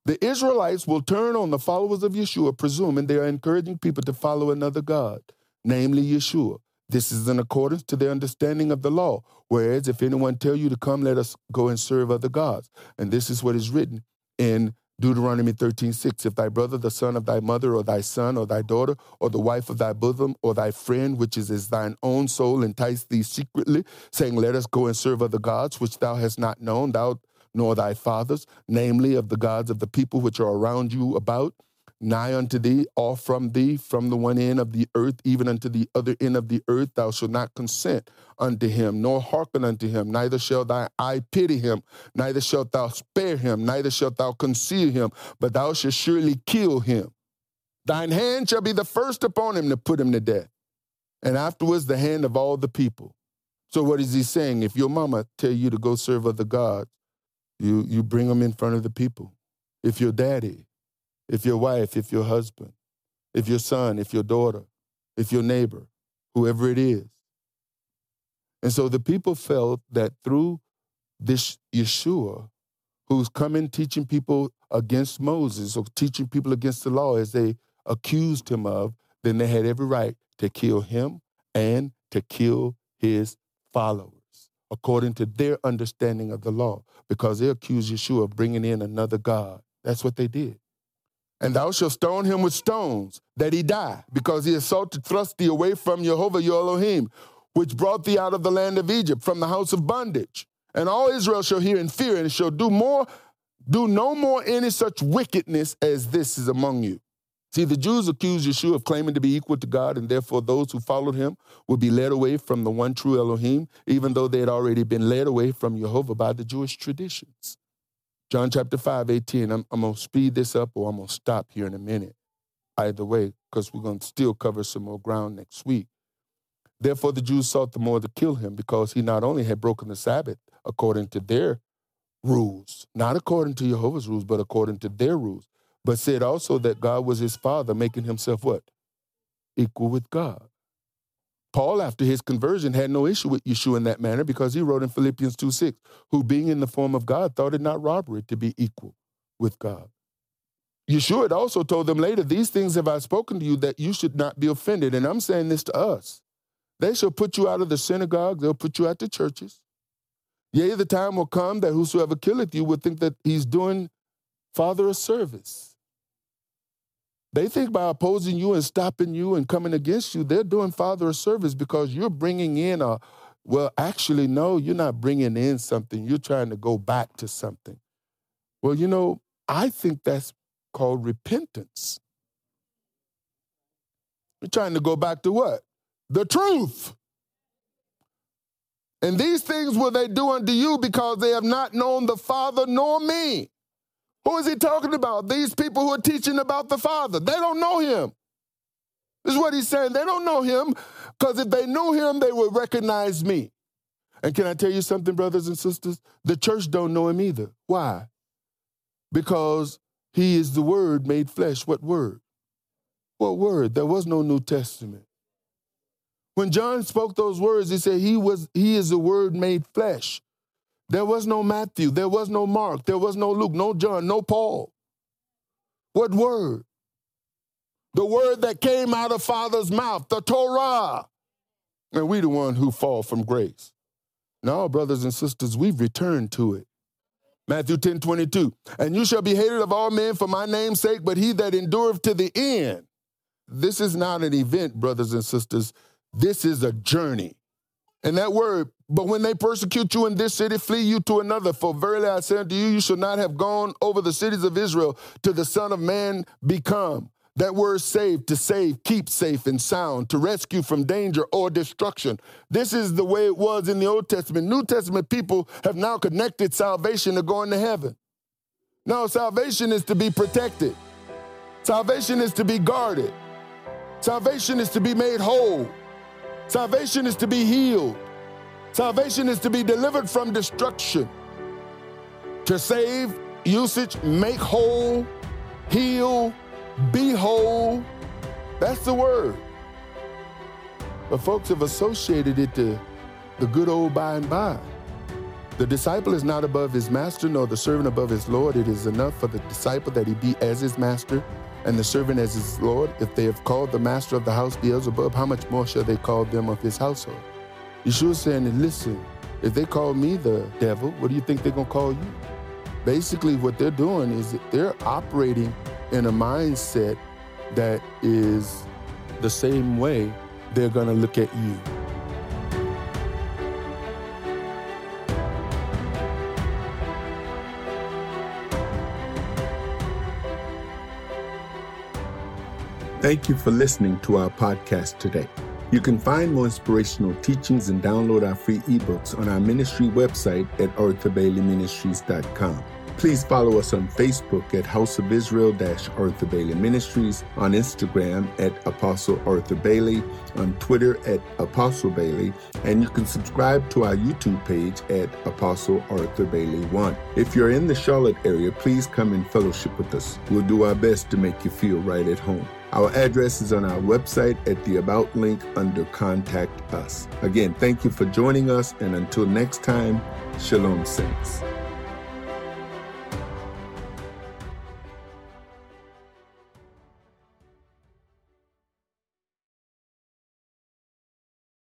The Israelites will turn on the followers of Yeshua, presuming they are encouraging people to follow another God, namely Yeshua. This is in accordance to their understanding of the law. Whereas, if anyone tell you to come, let us go and serve other gods. And this is what is written in Deuteronomy 13, 6. If thy brother, the son of thy mother, or thy son, or thy daughter, or the wife of thy bosom, or thy friend, which is as thine own soul, entice thee secretly, saying, Let us go and serve other gods, which thou hast not known, thou nor thy fathers, namely of the gods of the people which are around you about, nigh unto thee, or from thee, from the one end of the earth, even unto the other end of the earth, thou shalt not consent unto him, nor hearken unto him, neither shall thy eye pity him, neither shalt thou spare him, neither shalt thou conceal him, but thou shalt surely kill him. Thine hand shall be the first upon him to put him to death, and afterwards the hand of all the people. So what is he saying? If your mama tell you to go serve other gods, you, you bring them in front of the people. If your daddy, if your wife, if your husband, if your son, if your daughter, if your neighbor, whoever it is. And so the people felt that through this Yeshua, who's coming teaching people against Moses or teaching people against the law as they accused him of, then they had every right to kill him and to kill his followers according to their understanding of the law because they accused Yeshua of bringing in another God. That's what they did. And thou shalt stone him with stones, that he die, because he to thrust thee away from Jehovah your Elohim, which brought thee out of the land of Egypt, from the house of bondage. And all Israel shall hear and fear, and shall do more Do no more any such wickedness as this is among you. See, the Jews accused Yeshua of claiming to be equal to God, and therefore those who followed him would be led away from the one true Elohim, even though they had already been led away from Jehovah by the Jewish traditions. John chapter 5, 18. I'm, I'm going to speed this up or I'm going to stop here in a minute. Either way, because we're going to still cover some more ground next week. Therefore, the Jews sought the more to kill him because he not only had broken the Sabbath according to their rules, not according to Jehovah's rules, but according to their rules, but said also that God was his father, making himself what? Equal with God. Paul, after his conversion, had no issue with Yeshua in that manner because he wrote in Philippians 2 6, who being in the form of God thought it not robbery to be equal with God. Yeshua had also told them later, These things have I spoken to you that you should not be offended. And I'm saying this to us. They shall put you out of the synagogue, they'll put you out the churches. Yea, the time will come that whosoever killeth you will think that he's doing Father a service. They think by opposing you and stopping you and coming against you, they're doing Father a service because you're bringing in a, well, actually, no, you're not bringing in something. You're trying to go back to something. Well, you know, I think that's called repentance. You're trying to go back to what? The truth. And these things will they do unto you because they have not known the Father nor me. Who is he talking about? These people who are teaching about the Father. They don't know him. This is what he's saying. They don't know him because if they knew him, they would recognize me. And can I tell you something, brothers and sisters? The church don't know him either. Why? Because he is the word made flesh. What word? What word? There was no New Testament. When John spoke those words, he said he was he is the word made flesh. There was no Matthew, there was no Mark, there was no Luke, no John, no Paul. What word? The word that came out of Father's mouth, the Torah. And we the one who fall from grace. Now, brothers and sisters, we've returned to it. Matthew 10 22. And you shall be hated of all men for my name's sake, but he that endureth to the end. This is not an event, brothers and sisters. This is a journey. And that word, but when they persecute you in this city, flee you to another. For verily I say unto you, you shall not have gone over the cities of Israel to the Son of Man become. That word save, to save, keep safe and sound, to rescue from danger or destruction. This is the way it was in the Old Testament. New Testament people have now connected salvation to going to heaven. No, salvation is to be protected, salvation is to be guarded, salvation is to be made whole. Salvation is to be healed. Salvation is to be delivered from destruction. To save, usage, make whole, heal, be whole. That's the word. But folks have associated it to the good old by and by. The disciple is not above his master, nor the servant above his Lord. It is enough for the disciple that he be as his master and the servant as his Lord, if they have called the master of the house Beelzebub, how much more shall they call them of his household? Yeshua saying, listen, if they call me the devil, what do you think they're going to call you? Basically, what they're doing is they're operating in a mindset that is the same way they're going to look at you. Thank you for listening to our podcast today. You can find more inspirational teachings and download our free ebooks on our ministry website at arthurbaileyministries.com. Please follow us on Facebook at House of Israel Arthur Bailey Ministries, on Instagram at Apostle Arthur Bailey, on Twitter at Apostle Bailey, and you can subscribe to our YouTube page at Apostle Arthur Bailey 1. If you're in the Charlotte area, please come and fellowship with us. We'll do our best to make you feel right at home. Our address is on our website at the About link under Contact Us. Again, thank you for joining us, and until next time, Shalom, Saints.